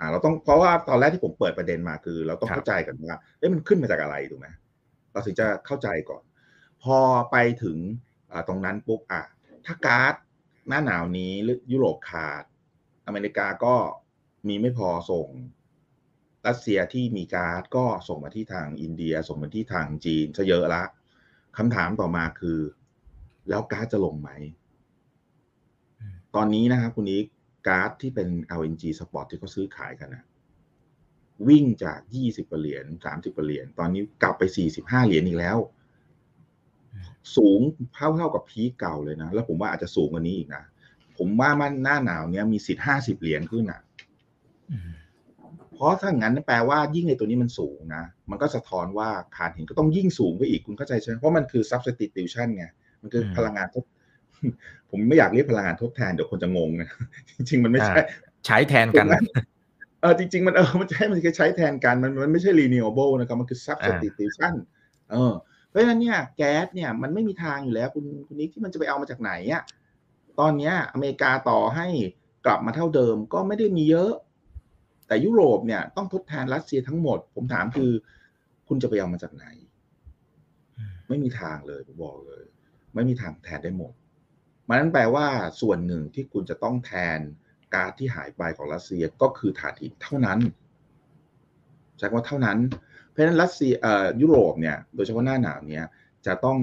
อ่าเราต้องเพราะว่าตอนแรกที่ผมเปิดประเด็นมาคือ เราต้องครับเข้าใจกันว่าเอ๊ะมันขึ้นมาจากอะไรถูกไหมเราถึงจะเข้าใจก่อน พอไปถึงอ่าตรงนั้นปุ๊บอะถ้าก๊าซหน้าหนาวนี้หรือยุโรปขาด อเมริกาก็มีไม่พอส่งรัสเซียที่มีก๊าซก็ส่งมาที่ทางอินเดีย ส่งมาที่ทางจีนซะเยอะละคำถามต่อมาคือ แล้วก๊าซจะลงไหม ตอนนี้นะครับคุณนี้ก๊าซที่เป็น LNG สปอร์ตที่เขาซื้อขายกันนะวิ่งจาก 20เหรียญ30เหรียญตอนนี้กลับไป 45 เหรียญอีกแล้ว สูงเท่าเท่ากับพีคเก่าเลยนะ แล้วผมว่าอาจจะสูงกว่านี้อีกนะ ผมว่ามันหน้าหนาวเนี้ยมีสิทธิ์ 50 เหรียญขึ้นอะเพราะถ้างั้นแปลว่ายิ่งในตัวนี้มันสูงนะ มันก็สะท้อนว่าคานหินก็ต้องยิ่งสูงไปอีกคุณเข้าใจใช่ไหมเพราะมันคือ substitution ไงมันคือพลังงานทด ผมไม่อยากเรียกพลังงานทดแทนเดี๋ยวคนจะงงนะจริง ๆ มันไม่ใช่ใช้แทนกันนะเออจริง ๆ มันเออมันใช้มันใช้แทนกันมันมันไม่ใช่ renewable นะครับมันคือ substitution เออเพราะฉะนั้นเนี่ยแก๊สเนี่ยมันไม่มีทางอยู่แล้วคุณคุณนิกที่มันจะไปเอามาจากไหนอะตอนเนี้ยอเมริกาต่อให้กลับมาเท่าเดิมก็ไม่ได้มีเยอะ แต่ยุโรปเนี่ยต้องทดแทนรัสเซียทั้งหมด ผมถามคือคุณจะไปเอามาจากไหน ไม่มีทางเลยผมบอกเลย ไม่มีทางแทนได้หมด มันนั้นแปลว่าส่วนหนึ่งที่คุณจะต้องแทนก๊าซที่หายไปของรัสเซียก็คือถ่านหินเท่านั้นใช้คำว่าเท่านั้น เพราะฉะนั้นรัสเซียเอ่อยุโรปเนี่ยโดยเฉพาะหน้าหนาวเนี่ยจะต้อง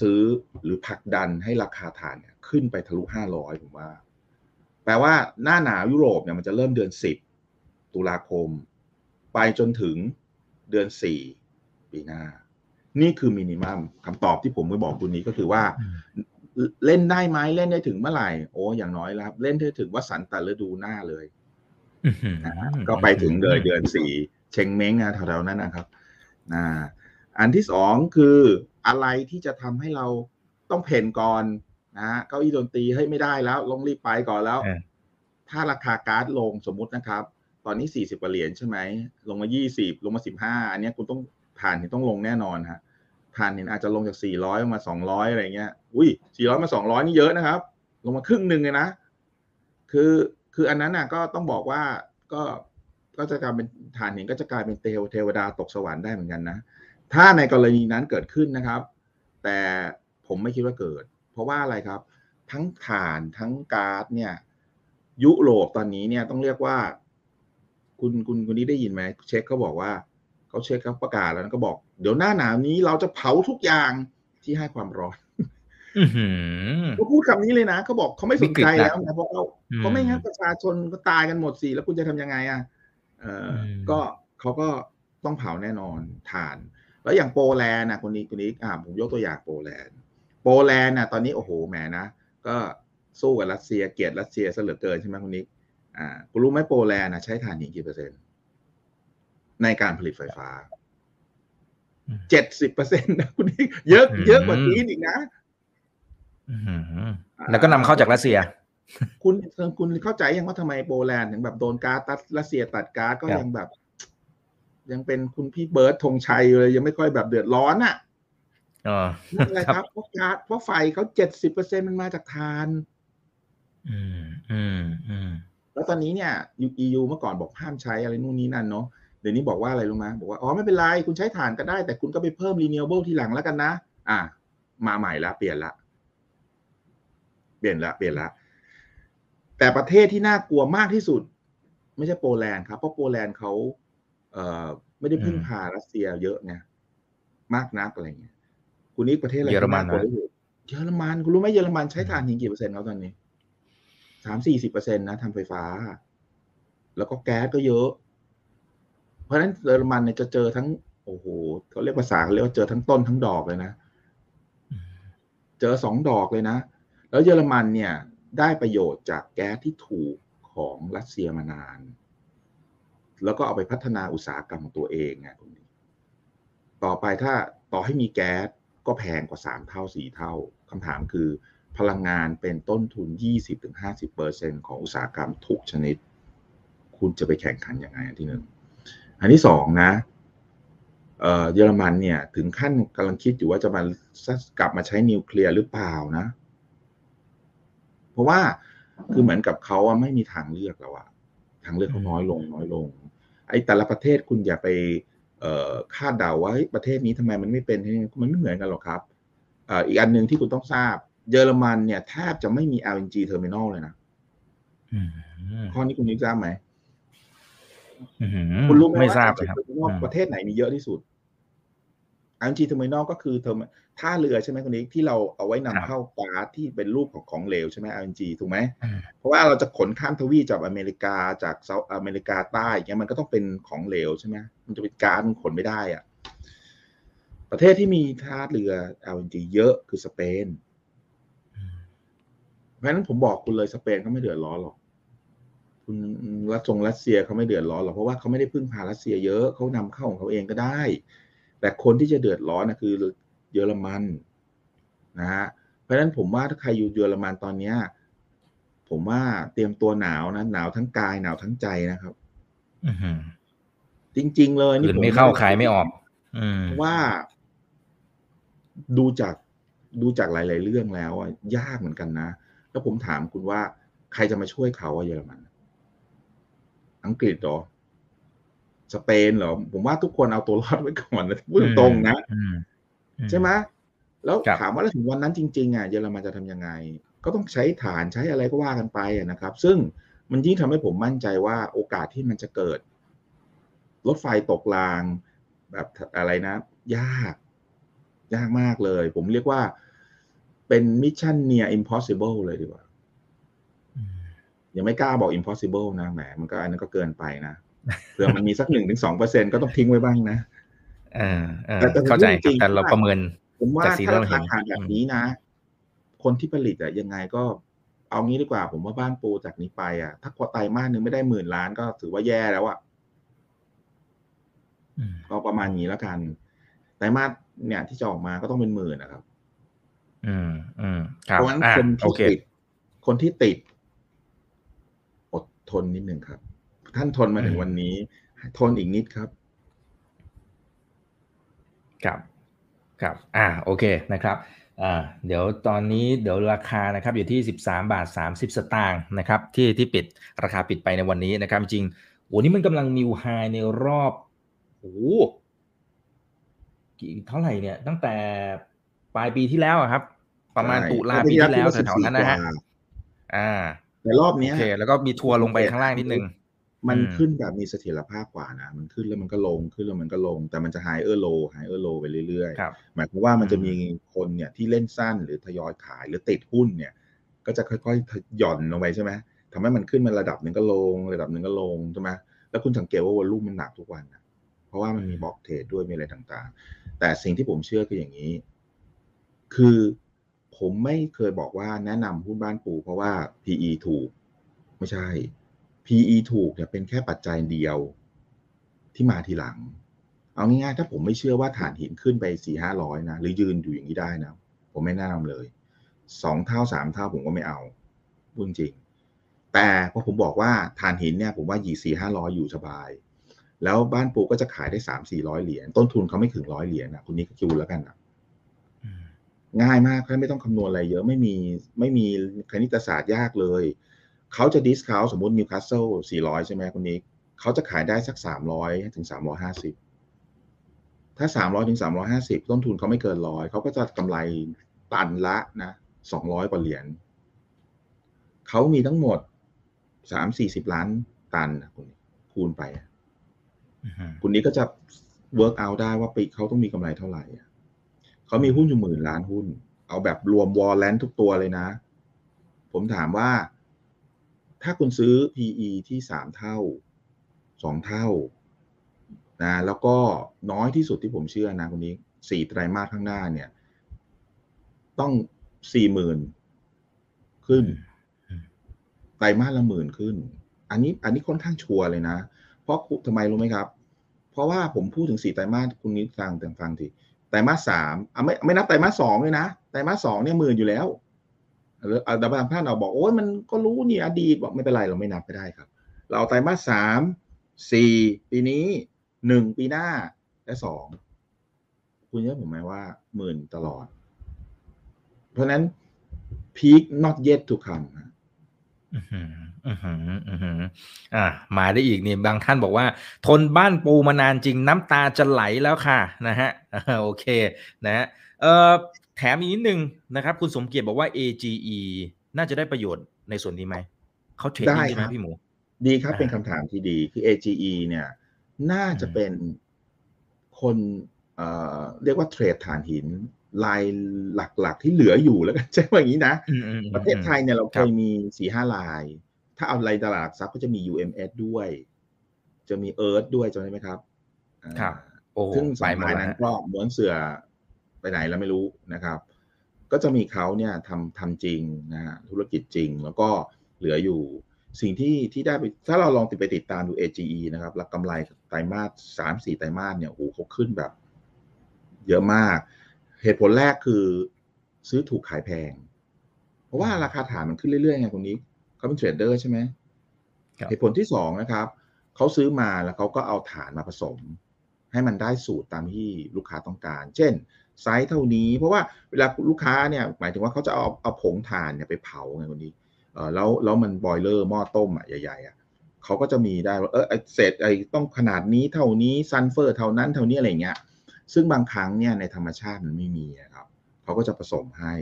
ซื้อหรือผลักดันให้ราคาถ่านเนี่ยขึ้นไปทะลุห้าร้อยผมว่า แปลว่าหน้าหนาวยุโรปเนี่ยมันจะเริ่มเดือนสิบตุลาคม ไปจนถึงเดือนสี่ปีหน้า นี่คือมินิมัมคำตอบที่ผมไม่บอกคุณนี้ก็คือว่า เล่นได้ไหมเล่นได้ถึงเมื่อไหร่ โอ้อย่างน้อยแล้วครับเล่นได้ถึงว่าสันแต่ฤดูหน้าเลยก็ไปถึงเลยเดือนสี่เชงเม้งอะแถวๆนั้นนะครับอ่าอันที่สองคืออะไรที่จะทำให้เราต้องเพ่นก่อนนะฮะเก้าอี้ดนตรีเฮ้ยไม่ได้แล้วลงรีบไปก่อนแล้ว ถ้าราคาก๊าซลงสมมุตินะครับ ตอนนี้สี่สิบเหรียญใช่ไหมลงมายี่สิบลงมาสิบห้าอันนี้คุณต้องผ่านที่ต้องลงแน่นอนฮะ ผ่านเห็นอาจจะลงจากสี่ร้อยมาสองร้อะไรเงี้ย อุ้ยสี่ร้อยมาสองร้อยนี่เยอะนะครับ ลงมาครึ่งหนึ่งเลยนะ คือ คืออันนั้นน่ะก็ต้องบอกว่า ก็ ก็จะกลายเป็นฐานหินก็จะกลายเป็นเทวเทวดาตกสวรรค์ได้เหมือนกันนะ ถ้าในกรณีนั้นเกิดขึ้นนะครับ แต่ผมไม่คิดว่าเกิด เพราะว่าอะไรครับ ทั้งถ่านทั้งก๊าซเนี่ย ยุโรปตอนนี้เนี่ยต้องเรียกว่า คุณ คุณ คุณนี้ได้ยินไหม เช็คเขาบอกว่า เขาเช็คเขาประกาศแล้วก็บอก เดี๋ยวหน้าหนาวนี้เราจะเผาทุกอย่างที่ให้ความร้อนเขาพูดคำนี้เลยนะเขาบอกเขาไม่สนใจแล้วนะเพราะเขาเขาไม่งั้นประชาชนก็ตายกันหมดสิแล้วคุณจะทำยังไงอะเออก็เขาก็ต้องเผาแน่นอนถ่าน แล้วอย่างโปแลนด์นะคนนี้คนนี้อ่าผมยกตัวอย่างโปแลนด์โปแลนด์น่ะตอนนี้โอ้โหแหมนะก็สู้กับรัสเซียเกลียดรัสเซียซะเหลือเกินใช่ไหมคนนี้อ่าคุณรู้ไหมโปแลนด์นะใช้ถ่านหินกี่เปอร์เซ็นต์ ในการผลิตไฟฟ้าเจ็ดสิบเปอร์เซ็นต์นะคุณนี่เยอะเยอะกว่านี้อีกนะแล้วก็นำเข้าจากรัสเซีย คุณคุณเข้าใจยังว่าทำไมโปแลนด์ถึงแบบโดนก๊าซตัดรัสเซียตัดก๊าซก็ยังแบบ ยังเป็นคุณพี่เบิร์ดธงชัยเลยยังไม่ค่อยแบบเดือดร้อนอะอ๋ออะไรครับเพราะก๊าซเพราะไฟเขาเจ็ดสิบเปอร์เซ็นมันมาจากทาน อืมอืมอืมแล้วตอนนี้เนี่ยยูเมื่อก่อนบอกห้ามใช้อะไรนู่นนี่นั่นเนาะ เดี๋ยวนี้บอกว่าอะไรรู้ไหมบอกว่าอ๋อไม่เป็นไรคุณใช้ถ่านก็ได้ แต่คุณก็ไปเพิ่ม renewable ทีหลังแล้วกันนะ อ่า มาใหม่ละเปลี่ยนละ เปลี่ยนละเปลี่ยนละแต่ประเทศที่น่ากลัวมากที่สุด ไม่ใช่โปแลนด์ครับเพราะโปแลนด์เขาเอ่อไม่ได้พึ่งพารัสเซียเยอะไงมากนักอะไรเงี้ยคุณนิกประเทศอะไรเยอรมันเยอรมันคุณรู้ไหมเยอรมันใช้ถ่านหินกี่เปอร์เซ็นต์แล้วตอนนี้สามสี่สิบเปอร์เซ็นต์นะทำไฟฟ้า แล้วก็แก๊สก็เยอะ เพราะฉะนั้นเยอรมันเนี่ยจะเจอทั้งโอ้โหเขาเรียกภาษาเขาเรียกว่าเจอทั้งต้นทั้งดอกเลยนะ เจอสองดอกเลยนะ แล้วเยอรมันเนี่ยได้ประโยชน์จากแก๊สที่ถูกของรัสเซียมานาน แล้วก็เอาไปพัฒนาอุตสาหกรรมของตัวเองไงคุณนี้ ต่อไปถ้าต่อให้มีแก๊สก็แพงกว่าสามเท่าสี่เท่าคำถามคือพลังงานเป็นต้นทุน 20-50%ของอุตสาหกรรมทุกชนิด คุณจะไปแข่งขันยังไงที่หนึ่ง อันที่สองนะเยอรมันเนี่ย ถึงขั้นกำลังคิดอยู่ว่าจะมากลับมาใช้นิวเคลียร์หรือเปล่านะ เพราะว่าคือเหมือนกับเขาอะไม่มีทางเลือกแล้วอะทางเลือกเขาน้อยลงน้อยลง ไอ้แต่ละประเทศคุณอย่าไปคาดเดาว่าประเทศนี้ทำไมมันไม่เป็นมันไม่เหมือนกันหรอกครับอีกอันหนึ่งที่คุณต้องทราบ เยอรมันเนี่ยแทบจะไม่มี LNG terminal เลยนะข้อนี้คุณนึกทราบไหม คุณรู้ไหมว่าประเทศไหนมีเยอะที่สุด LNG terminal ก็คือเทอร์ท่าเรือใช่ไหมคนนี้ที่เราเอาไว้นำเข้าก๊าซที่เป็นรูปของของเหลวใช่ไหม LNG ถูกไหมเพราะว่าเราจะขนข้ามทวีปจากอเมริกาจากเซาท์อเมริกาใต้เงี้ยมันก็ต้องเป็นของเหลวใช่ไหมมันจะเป็นก๊าซมันขนไม่ได้อะประเทศที่มีท่าเรือ LNG เยอะคือสเปน เพราะฉะนั้นผมบอกคุณเลยสเปนเขาไม่เดือดร้อนหรอก คุณรัสซงรัสเซียเขาไม่เดือดร้อนหรอกเพราะว่าเขาไม่ได้พึ่งพารัสเซียเยอะเขานำเข้าของเขาเองก็ได้ แต่คนที่จะเดือดร้อนนะคือเยอรมันนะฮะเพราะฉะนั้นผมว่าถ้าใครอยู่เยอรมันตอนเนี้ยผมว่าเตรียมตัวหนาวนะหนาวทั้งกายหนาวทั้งใจนะครับจริง ๆ เลยนี่ผมไม่เข้าขายไม่ออกว่า ดูจากดูจากหลาย ๆ เรื่องแล้วอะยากเหมือนกันนะ แล้วผมถามคุณว่าใครจะมาช่วยเขาอะเยอรมัน อังกฤษหรอ สเปนเหรอ ผมว่าทุกคนเอาตัวรอดไว้ก่อนนะพูดตรงๆนะใช่ไหมแล้วถามว่าแล้วถึงวันนั้นจริงๆอะเยอรมันจะทํำยังไง ก็ต้องใช้ฐานใช้อะไรก็ว่ากันไปนะครับ ซึ่งมันยิ่งทำให้ผมมั่นใจว่าโอกาสที่มันจะเกิด รถไฟตกราง แบบอะไรนะ ยาก ยากมากเลย ผมเรียกว่าเป็นมิชชั่นเนีย impossible เลยดีกว่า ยังไม่กล้าบอก impossible นะแหมมันก็อันนั้นก็เกินไปนะเผื่อมันมีสักหนึ่งถึงสองเปอร์เซ็นต์ก็ต้องทิ้งไว้บ้างนะแต่เข้าใจครับแต่เราประเมินผมว่าถ้าราคาขาดแบบนี้นะ คนที่ผลิตอะยังไงก็เอางี้ดีกว่า ผมว่าบ้านปูจากนี้ไปอะถ้าพอไตรมาสหนึ่งไม่ได้หมื่นล้านก็ถือว่าแย่แล้วอะก็ประมาณนี้แล้วกันไตรมาสเนี่ยที่จะออกมาก็ต้องเป็นหมื่นนะครับ อืมอืมเพราะฉะนั้นคนที่ติดคนที่ติดอด ทนนิดหนึ่งครับ ท่านทนมาถึงวันนี้ ทนอีกนิดครับครับครับ อ่า โอเค นะครับ อ่า เดี๋ยวตอนนี้ เดี๋ยวราคา นะครับ อยู่ที่ 13 บาท 30 สตางค์ นะครับ ที่ ที่ปิด ราคาปิดไปในวันนี้ นะครับ จริงโอ้นี่มันกำลังมิวไฮในรอบโอ้กี่เท่าไหร่เนี่ย ตั้งแต่ปลายปีที่แล้วครับ ประมาณตุลาปีที่แล้วแถวๆนั้นนะฮะ อ่า ในรอบนี้โอเคแล้วก็มีทัวร์ลงไปข้างล่างนิดนึง มันขึ้นแบบมีเสถียรภาพกว่านะ มันขึ้นแล้วมันก็ลงขึ้นแล้วมันก็ลง แต่มันจะไฮเออร์โลไฮเออร์โลไปเรื่อยๆ หมายความว่ามันจะมีคนเนี่ยที่เล่นสั้นหรือทยอยขายหรือติดหุ้นเนี่ย ก็จะค่อยๆหย่อนลงไปใช่ไหมทำให้มันขึ้นมาระดับหนึ่งก็ลง ระดับหนึ่งก็ลงใช่ไหมแล้วคุณสังเกตว่าวอลุ่มมันหนักทุกวันนะเพราะว่ามันมีบล็อกเทรดด้วยมีอะไรต่างๆ แต่สิ่งที่ผมเชื่อคืออย่างนี้ คือ ผมไม่เคยบอกว่าแนะนำหุ้นบ้านปูเพราะว่า PE ถูก ไม่ใช่ PE ถูกเนี่ยเป็นแค่ปัจจัยเดียวที่มาทีหลัง เอาง่ายๆถ้าผมไม่เชื่อว่าฐานหินขึ้นไปสี่ห้าร้อยนะ หรือยืนอยู่อย่างนี้ได้นะ ผมไม่แนะนำเลยสองเท่าสามเท่าผมก็ไม่เอาพูดจริง แต่พอผมบอกว่าถ่านหินเนี่ยผมว่ายืนสี่ห้าร้อยอยู่สบาย แล้วบ้านปูก็จะขายได้สามสี่ร้อยเหรียญต้นทุนเขาไม่ถึงร้อยเหรียญนะคุณนี่คิวแล้วกันนะ ง่ายมากแค่ไม่ต้องคำนวณอะไรเยอะไม่มีไม่มีคณิตศาสตร์ยากเลย เขาจะ discount สมมตินิวคาสเซิล400 ใช่ไหมคราวนี้เขาจะขายได้สัก 300 ถึง 350 ถ้า 300 ถึง 350 ต้นทุนเขาไม่เกินร้อยเขาก็จะกำไรตันละนะ200 กว่าเหรียญเขามีทั้งหมด 3-40 ล้านตันคุณคูณไป คุณนี้ก็จะ work out ได้ว่าปีเขาต้องมีกำไรเท่าไหร่ เขามีหุ้นอยู่หมื่นล้านหุ้น เอาแบบรวม warrant ทุกตัวเลยนะ ผมถามว่า ถ้าคุณซื้อ PE ที่สามเท่าสองเท่านะแล้วก็น้อยที่สุดที่ผมเชื่อนะคนนี้สี่ไตรมาสข้างหน้าเนี่ย ต้องสี่หมื่นขึ้น ไตรมาสละหมื่นขึ้น อันนี้อันนี้ค่อนข้างชัวร์เลยนะ เพราะทำไมรู้ไหมครับ เพราะว่าผมพูดถึงสี่ไตรมาสคุณนิดฟังแต่ฟังที ไตรมาสสามไม่ไม่นับไตรมาสสองเลยนะไตรมาสสองเนี่ยหมื่นอยู่แล้วหรือแต่บางท่านเราบอกโอ้ยมันก็รู้นี่อดีตบอกไม่เป็นไรเราไม่นับไปได้ครับ เราไตรมาสสามสี่ปีนี้หนึ่งปีหน้าและสองคุณเชื่อผมไหมว่าหมื่นตลอด เพราะนั้น peak not yet to come อ่ามาได้อีกนี่บางท่านบอกว่า ทนบ้านปูมานานจริงน้ำตาจะไหลแล้วค่ะนะฮะโอเคนะฮะเอ่อแถมอีกนิดนึงนะครับ คุณสมเกียรติบอกว่า AGE น่าจะได้ประโยชน์ในส่วนนี้ไหมเขาเทรดได้ไหมพี่หมู ดีครับเป็นคำถามที่ดีคือ AGE เนี่ย น่าจะเป็นคนเรียกว่าเทรดฐานหิน ลายหลักๆ ที่เหลืออยู่แล้วกันใช่ไหมอย่างนี้นะ ประเทศไทยเนี่ยเราเคยมีสี่ห้าลาย ถ้าเอาลายตลาดซับก็จะมี UMS ด้วย จะมีเอิร์ธด้วยจำได้ไหมครับครับซึ่งสายมานั้นก็ม้วนเสือไปไหนแล้วไม่รู้นะครับ ก็จะมีเขาเนี่ยทำทำจริงนะฮะธุรกิจจริง แล้วก็เหลืออยู่สิ่งที่ที่ได้ไปถ้าเราลองติดไปติดตามดู AGE นะครับแล้วกำไรไตรมาสสามสี่ไตรมาสเนี่ยโอ้โหเขาขึ้นแบบ เยอะมาก เหตุผลแรกคือซื้อถูกขายแพง เพราะว่าราคาฐานมันขึ้นเรื่อยๆไงตรงนี้เขาเป็นเทรดเดอร์ใช่ไหมเหตุผลที่สองนะครับเขาซื้อมาแล้วเขาก็เอาฐานมาผสม ให้มันได้สูตรตามที่ลูกค้าต้องการ เช่นไซส์เท่านี้ เพราะว่าเวลาลูกค้าเนี่ยหมายถึงว่าเขาจะเอาเอาผงถ่านเนี่ยไปเผาไงคราวนี้เออแล้วแล้วมัน boiler หม้อต้มอะใหญ่ๆอะเขาก็จะมีได้ว่าเออเศษไอ้ต้องขนาดนี้เท่านี้ซันเฟอร์เท่านั้นเท่านี้อะไรเงี้ย ซึ่งบางครั้งเนี่ยในธรรมชาติมันไม่มีครับเขาก็จะผสมให้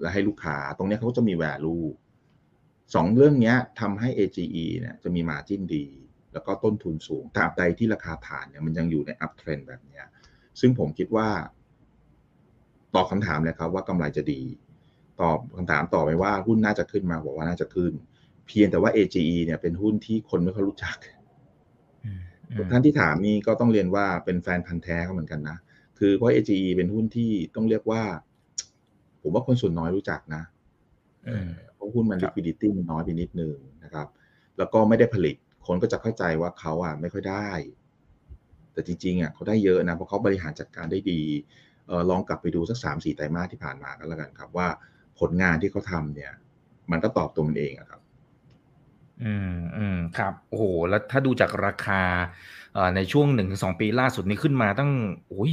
แล้วให้ลูกค้าตรงนี้เขาก็จะมี value สองเรื่องนี้ทำให้ AGE เนี่ยจะมี margin ดี แล้วก็ต้นทุนสูงตราบใดที่ราคาฐานเนี่ยมันยังอยู่ในอัพเทรนแบบนี้ซึ่งผมคิดว่า ตอบคำถามเลยครับว่ากำไรจะดี ตอบคำถามต่อไปว่าหุ้นน่าจะขึ้นมาบอกว่าน่าจะขึ้น เพียงแต่ว่า AGE เนี่ยเป็นหุ้นที่คนไม่ค่อยรู้จัก ท่านที่ถามนี่ก็ต้องเรียนว่าเป็นแฟนพันธ์แท้เขาเหมือนกันนะ คือเพราะ AGE เป็นหุ้นที่ต้องเรียกว่า ผมว่าคนส่วนน้อยรู้จักนะเพราะหุ้นมัน liquidity มันน้อยไปนิดนึงนะครับ แล้วก็ไม่ได้ผลิต คนก็จะเข้าใจว่าเขาอะไม่ค่อยได้ แต่จริงๆอะเขาได้เยอะนะเพราะเขาบริหารจัดการได้ดีเออลองกลับไปดูสักสามสี่ไตรมาสที่ผ่านมากันแล้วกันครับว่าผลงานที่เขาทำเนี่ย มันก็ตอบตัวมันเองอะครับ อืมอืมครับโอ้โหแล้วถ้าดูจากราคาเอ่อในช่วงหนึ่งถึงสองปีล่าสุดนี้ขึ้นมาตั้งโอ้ย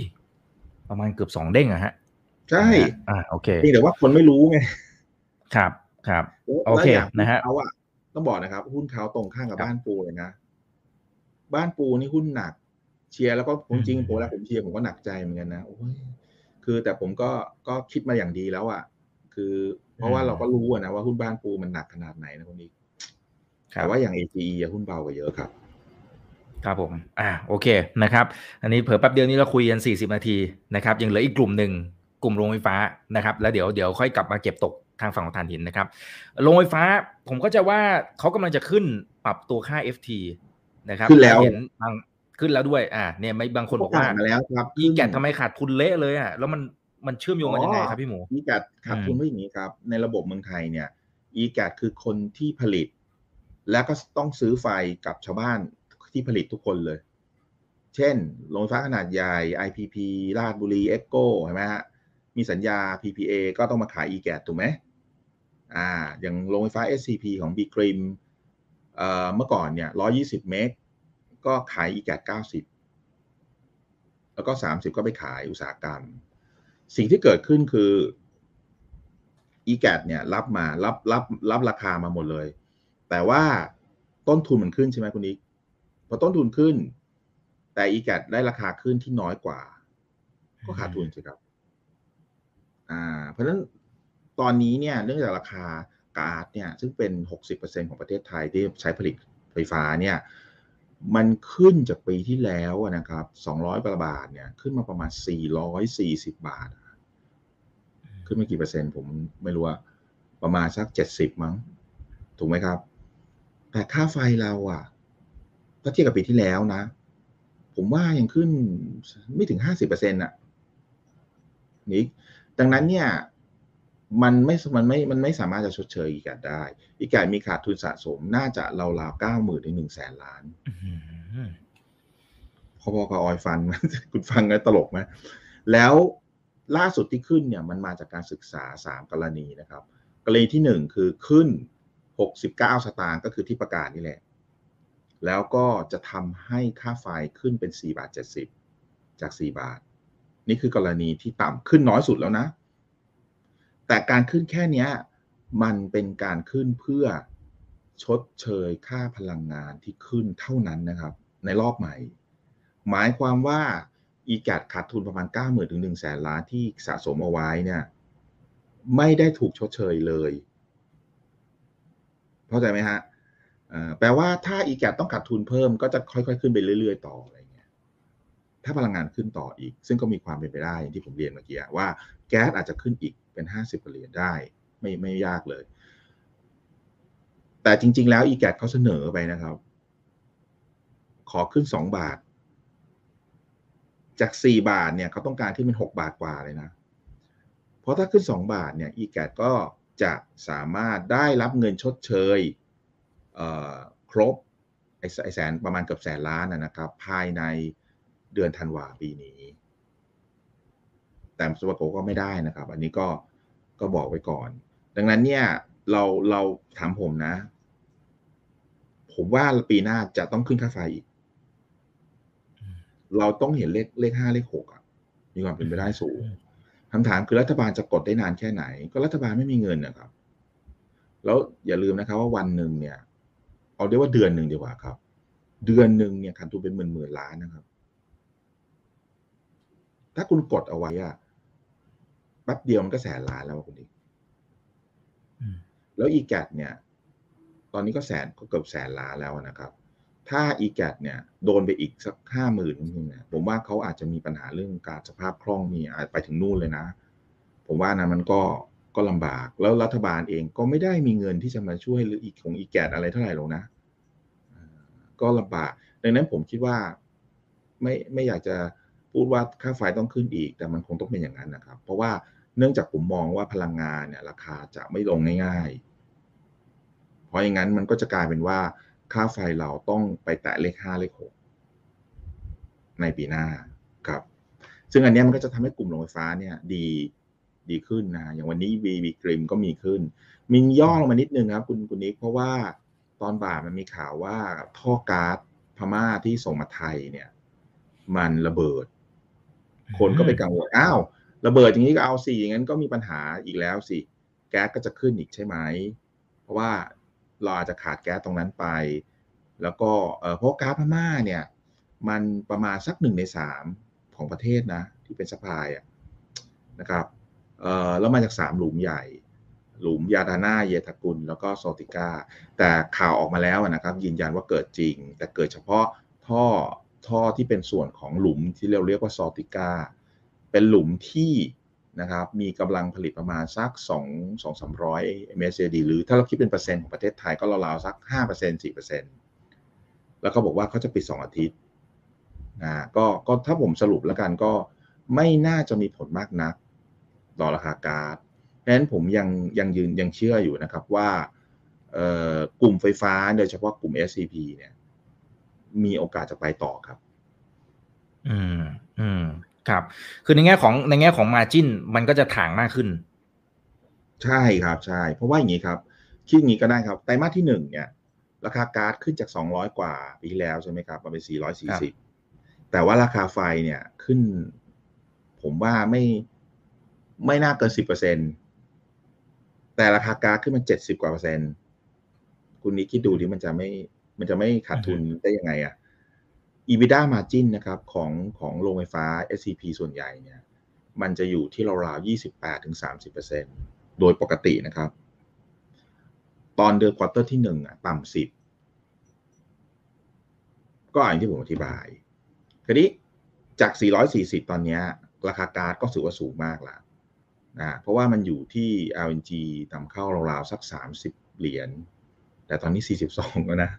ประมาณเกือบสองเด้งอะฮะ ใช่อ่าโอเคแต่ว่าคนไม่รู้ไง ครับครับ โอเคนะฮะเขาอะต้องบอกนะครับ หุ้นเขาตรงข้างกับบ้านปูเลยนะ บ้านปูนี่หุ้นหนัก เชียร์แล้วก็ผมจริงผมแล้วผมเชียร์ผมก็หนักใจเหมือนกันนะโอ้ยคือแต่ผมก็ก็คิดมาอย่างดีแล้วอะคือ เพราะว่าเราก็รู้นะว่าหุ้นบ้านปูมันหนักขนาดไหนนะคนนี้ แต่ว่าอย่าง AGE หุ้นเบากว่าเยอะครับครับผม อ่า โอเค นะครับ อันนี้เผื่อแป๊บเดียวนี้เราคุยกัน 40 นาที นะครับ ยังเหลืออีกกลุ่มหนึ่ง กลุ่มโรงไฟฟ้า นะครับ แล้วเดี๋ยว เดี๋ยวค่อยกลับมาเก็บตกทางฝั่งของถ่านหินนะครับ โรงไฟฟ้า ผมก็จะว่าเขากำลังจะขึ้นปรับตัวค่า FT นะครับ ขึ้นแล้วเห็นบางขึ้นแล้วด้วย อ่า เนี่ยไม่บางคนบอกว่าแล้วครับอีแกทำไมขาดทุนเละเลยอะ แล้วมัน มันเชื่อมโยงกันยังไงครับพี่หมูอีแกขาดทุนไม่อย่างนี้ครับ ในระบบเมืองไทยเนี่ย อีแกคือคนที่ผลิต แล้วก็ต้องซื้อไฟกับชาวบ้านที่ผลิตทุกคนเลย เช่น โรงไฟฟ้าขนาดใหญ่ IPP ราชบุรีเอ็กโกใช่ไหมฮะ มีสัญญา PPA ก็ต้องมาขาย e g a t ถูกไหมอ่า อย่างโรงไฟฟ้า SCP ของ b ีกริมเอ่อเมื่อก่อนเนี่ย120 เมก ก็ขาย e g a t 90 แล้วก็ 30 ก็ไปขายอุตสาหกรรม สิ่งที่เกิดขึ้นคือ e g a t เนี่ยรับมา รับ รับ รับราคามาหมดเลย แต่ว่าต้นทุนมันขึ้นใช่ไหมคุณนิกพอต้นทุนขึ้น แต่ e g a t ได้ราคาขึ้นที่น้อยกว่า ก็ขาดทุนสิครับ อ่า เพราะฉะนั้นตอนนี้เนี่ย เนื่องจากราคาก๊าซเนี่ย ซึ่งเป็น 60%ของประเทศไทยที่ใช้ผลิตไฟฟ้าเนี่ย มันขึ้นจากปีที่แล้วนะครับ 200กว่าบาทเนี่ย ขึ้นมาประมาณ 440 บาท ขึ้นมากี่เปอร์เซ็นต์ผมไม่รู้ว่าประมาณสัก 70 มั้ง ถูกไหมครับ แต่ค่าไฟเราอะถ้าเทียบกับปีที่แล้วนะ ผมว่ายังขึ้นไม่ถึง50%อะนี่ดังนั้นเนี่ย มันไม่ มันไม่ มันไม่สามารถจะชดเชยอีกาได้ อีกามีขาดทุนสะสมน่าจะราวๆเก้าหมื่นถึงหนึ่งแสนล้านพอๆกับออยฟันคุณฟังแล้วตลกไหมแล้วล่าสุดที่ขึ้นเนี่ย มันมาจากการศึกษาสามกรณีนะครับ กรณีที่หนึ่งคือขึ้น หกสิบเก้าสตางค์ก็คือที่ประกาศนี่แหละ แล้วก็จะทำให้ค่าไฟขึ้นเป็นสี่บาทเจ็ดสิบจากสี่บาท นี่คือกรณีที่ต่ำขึ้นน้อยสุดแล้วนะ แต่การขึ้นแค่นี้มันเป็นการขึ้นเพื่อชดเชยค่าพลังงานที่ขึ้นเท่านั้นนะครับ ในรอบใหม่ หมายความว่าอีแกดขาดทุนประมาณ 9 0 0 0 0ถึง1 0 0 0 0ล้านที่สะสมเอาไว้เนี่ยไม่ได้ถูกชดเชยเลย เข้าใจไหมฮะแปลว่าถ้าอีแกต้องขาดทุนเพิ่มก็จะค่อยๆ ขึ้นไปเรื่อย ๆ ต่ออะไรเงี้ย ถ้าพลังงานขึ้นต่ออีก ซึ่งก็มีความเป็นไปได้อย่างที่ผมเรียนเมื่อกี้ว่าแก๊สอาจจะขึ้นอีกเป็นห้าสิบเหรียญได้ ไม่ไม่ยากเลย แต่จริง ๆ แล้วอีแกเขาเสนอไปนะครับ ขอขึ้นสองบาท จากสี่บาทเนี่ยเขาต้องการขึ้นเป็นหกบาทกว่าเลยนะ เพราะถ้าขึ้นสองบาทเนี่ยอีแกก็ จะสามารถได้รับเงินชดเชยครบไอ้แสนประมาณเกือบแสนล้านนะครับ ภายในเดือนธันวาปีนี้ แต่สวโกก็ไม่ได้นะครับ อันนี้ก็ก็บอกไว้ก่อน ดังนั้นเนี่ยเราเราถามผมนะ ผมว่าปีหน้าจะต้องขึ้นค่าไฟอีก เราต้องเห็นเลขเลขห้าเลขหกอะ มีความเป็นไปได้สูง คำถามคือรัฐบาลจะกดได้นานแค่ไหน ก็รัฐบาลไม่มีเงินนะครับ แล้วอย่าลืมนะครับว่าวันหนึ่งเนี่ย เอาได้ว่าเดือนหนึ่งดีกว่าครับ เดือนหนึ่งเนี่ยขาดทุนเป็นหมื่นหมื่นล้านนะครับ ถ้าคุณกดเอาไว้อะแป๊บเดียวมันก็แสนล้านแล้วคุณดิแล้วอีแกเนี่ย ตอนนี้ก็แสนก็เกือบแสนล้านแล้วนะครับ ถ้าอีแกเนี่ยโดนไปอีกสักห้าหมื่นนึงเนี่ยผมว่าเขาอาจจะมีปัญหาเรื่องการสภาพคล่องมีอาจไปถึงนู่นเลยนะ ผมว่านะมันก็ก็ลำบากแล้วรัฐบาลเองก็ไม่ได้มีเงินที่จะมาช่วยหรืออีกของอีแกอะไรเท่าไหร่ลงนะก็ลำบากดังนั้นผมคิดว่าไม่ไม่อยากจะพูดว่าค่าไฟต้องขึ้นอีก แต่มันคงต้องเป็นอย่างนั้นนะครับ เพราะว่าเนื่องจากผมมองว่าพลังงานเนี่ย ราคาจะไม่ลงง่ายๆ เพราะอย่างนั้นมันก็จะกลายเป็นว่า ค่าไฟเราต้องไปแตะเลขห้าเลขหกในปีหน้าครับ ซึ่งอันนี้มันก็จะทำให้กลุ่มโรงไฟฟ้าเนี่ยดีดีขึ้นนะ อย่างวันนี้วีวีกริมก็มีขึ้น มินย่อลงมานิดนึงครับคุณคุณนิกเพราะว่าตอนบ่ายมันมีข่าวว่าท่อก๊าซพม่าที่ส่งมาไทยเนี่ย มันระเบิด คนก็ไปกังวลอ้าว ระเบิดอย่างนี้ก็เอาสิอย่างนั้นก็มีปัญหาอีกแล้วสิ แก๊สก็จะขึ้นอีกใช่ไหม เพราะว่า เราอาจจะขาดแก๊สตรงนั้นไป แล้วก็เพราะก๊าซพม่าเนี่ยมันประมาณสักหนึ่งในสามของประเทศนะ ที่เป็นสปายนะครับแล้วมาจากสามหลุมใหญ่ หลุมยาดาน่าเยตากุล แล้วก็โซติก้า แต่ข่าวออกมาแล้วนะครับ ยืนยันว่าเกิดจริง แต่เกิดเฉพาะท่อท่อที่เป็นส่วนของหลุมที่เราเรียกว่าโซติก้า เป็นหลุมที่ นะครับมีกำลังผลิตประมาณสัก 2 2 3 0 0 MSAD หรือถ้าเราคิดเป็นเปอร์เซ็นต์ของประเทศไทยก็ราวๆสัก 5% 4%แล้วก็บอกว่าเขาจะปิด 2 อาทิตย์นะก็ก็ถ้าผมสรุปแล้วกันก็ไม่น่าจะมีผลมากนัก ต่อราคาก๊าซเพราะฉะนั้นผมยังยังยืนยังเชื่ออยู่นะครับว่ากลุ่มไฟฟ้าโดยเฉพาะกลุ่ม SCP เนี่ย มีโอกาสจะไปต่อครับ อืมอืม ครับ คือในแง่ของในแง่ของมาจินมันก็จะถ่างมากขึ้น ใช่ครับใช่ เพราะว่าอย่างนี้ครับคิดอย่างนี้ก็ได้ครับไตรมาสที่หนึ่งเนี่ย ราคาก๊าซขึ้นจากสองร้อยกว่าปีที่แล้วใช่ไหมครับมาเป็นสี่ร้อยสี่สิบแต่ว่าราคาไฟเนี่ยขึ้น ผมว่าไม่ไม่น่าเกินสิบเปอร์เซ็นตแต่ราคาก๊าซขึ้นมาเจ็ดสิบกว่าเปอร์เซ็นต์คุณนี้คิดดูดิมันจะไม่ มันจะไม่ขาดทุนได้ยังไงอะ EBITDA margin นะครับของของโรงไฟฟ้า SCP ส่วนใหญ่เนี่ยมันจะอยู่ที่ราวๆ28ถึง30%โดยปกตินะครับ ตอนเดือน quarter ที่หนึ่งอะต่ำสิบก็อย่างที่ผมอธิบายคราวนี้จาก 440 ตอนนี้ราคาก๊าซก็ถือว่าสูงมากแล้วนะเพราะว่ามันอยู่ที่ LNG นำเข้าราวๆสัก 30 เหรียญ แต่ตอนนี้ 42 แล้วนะ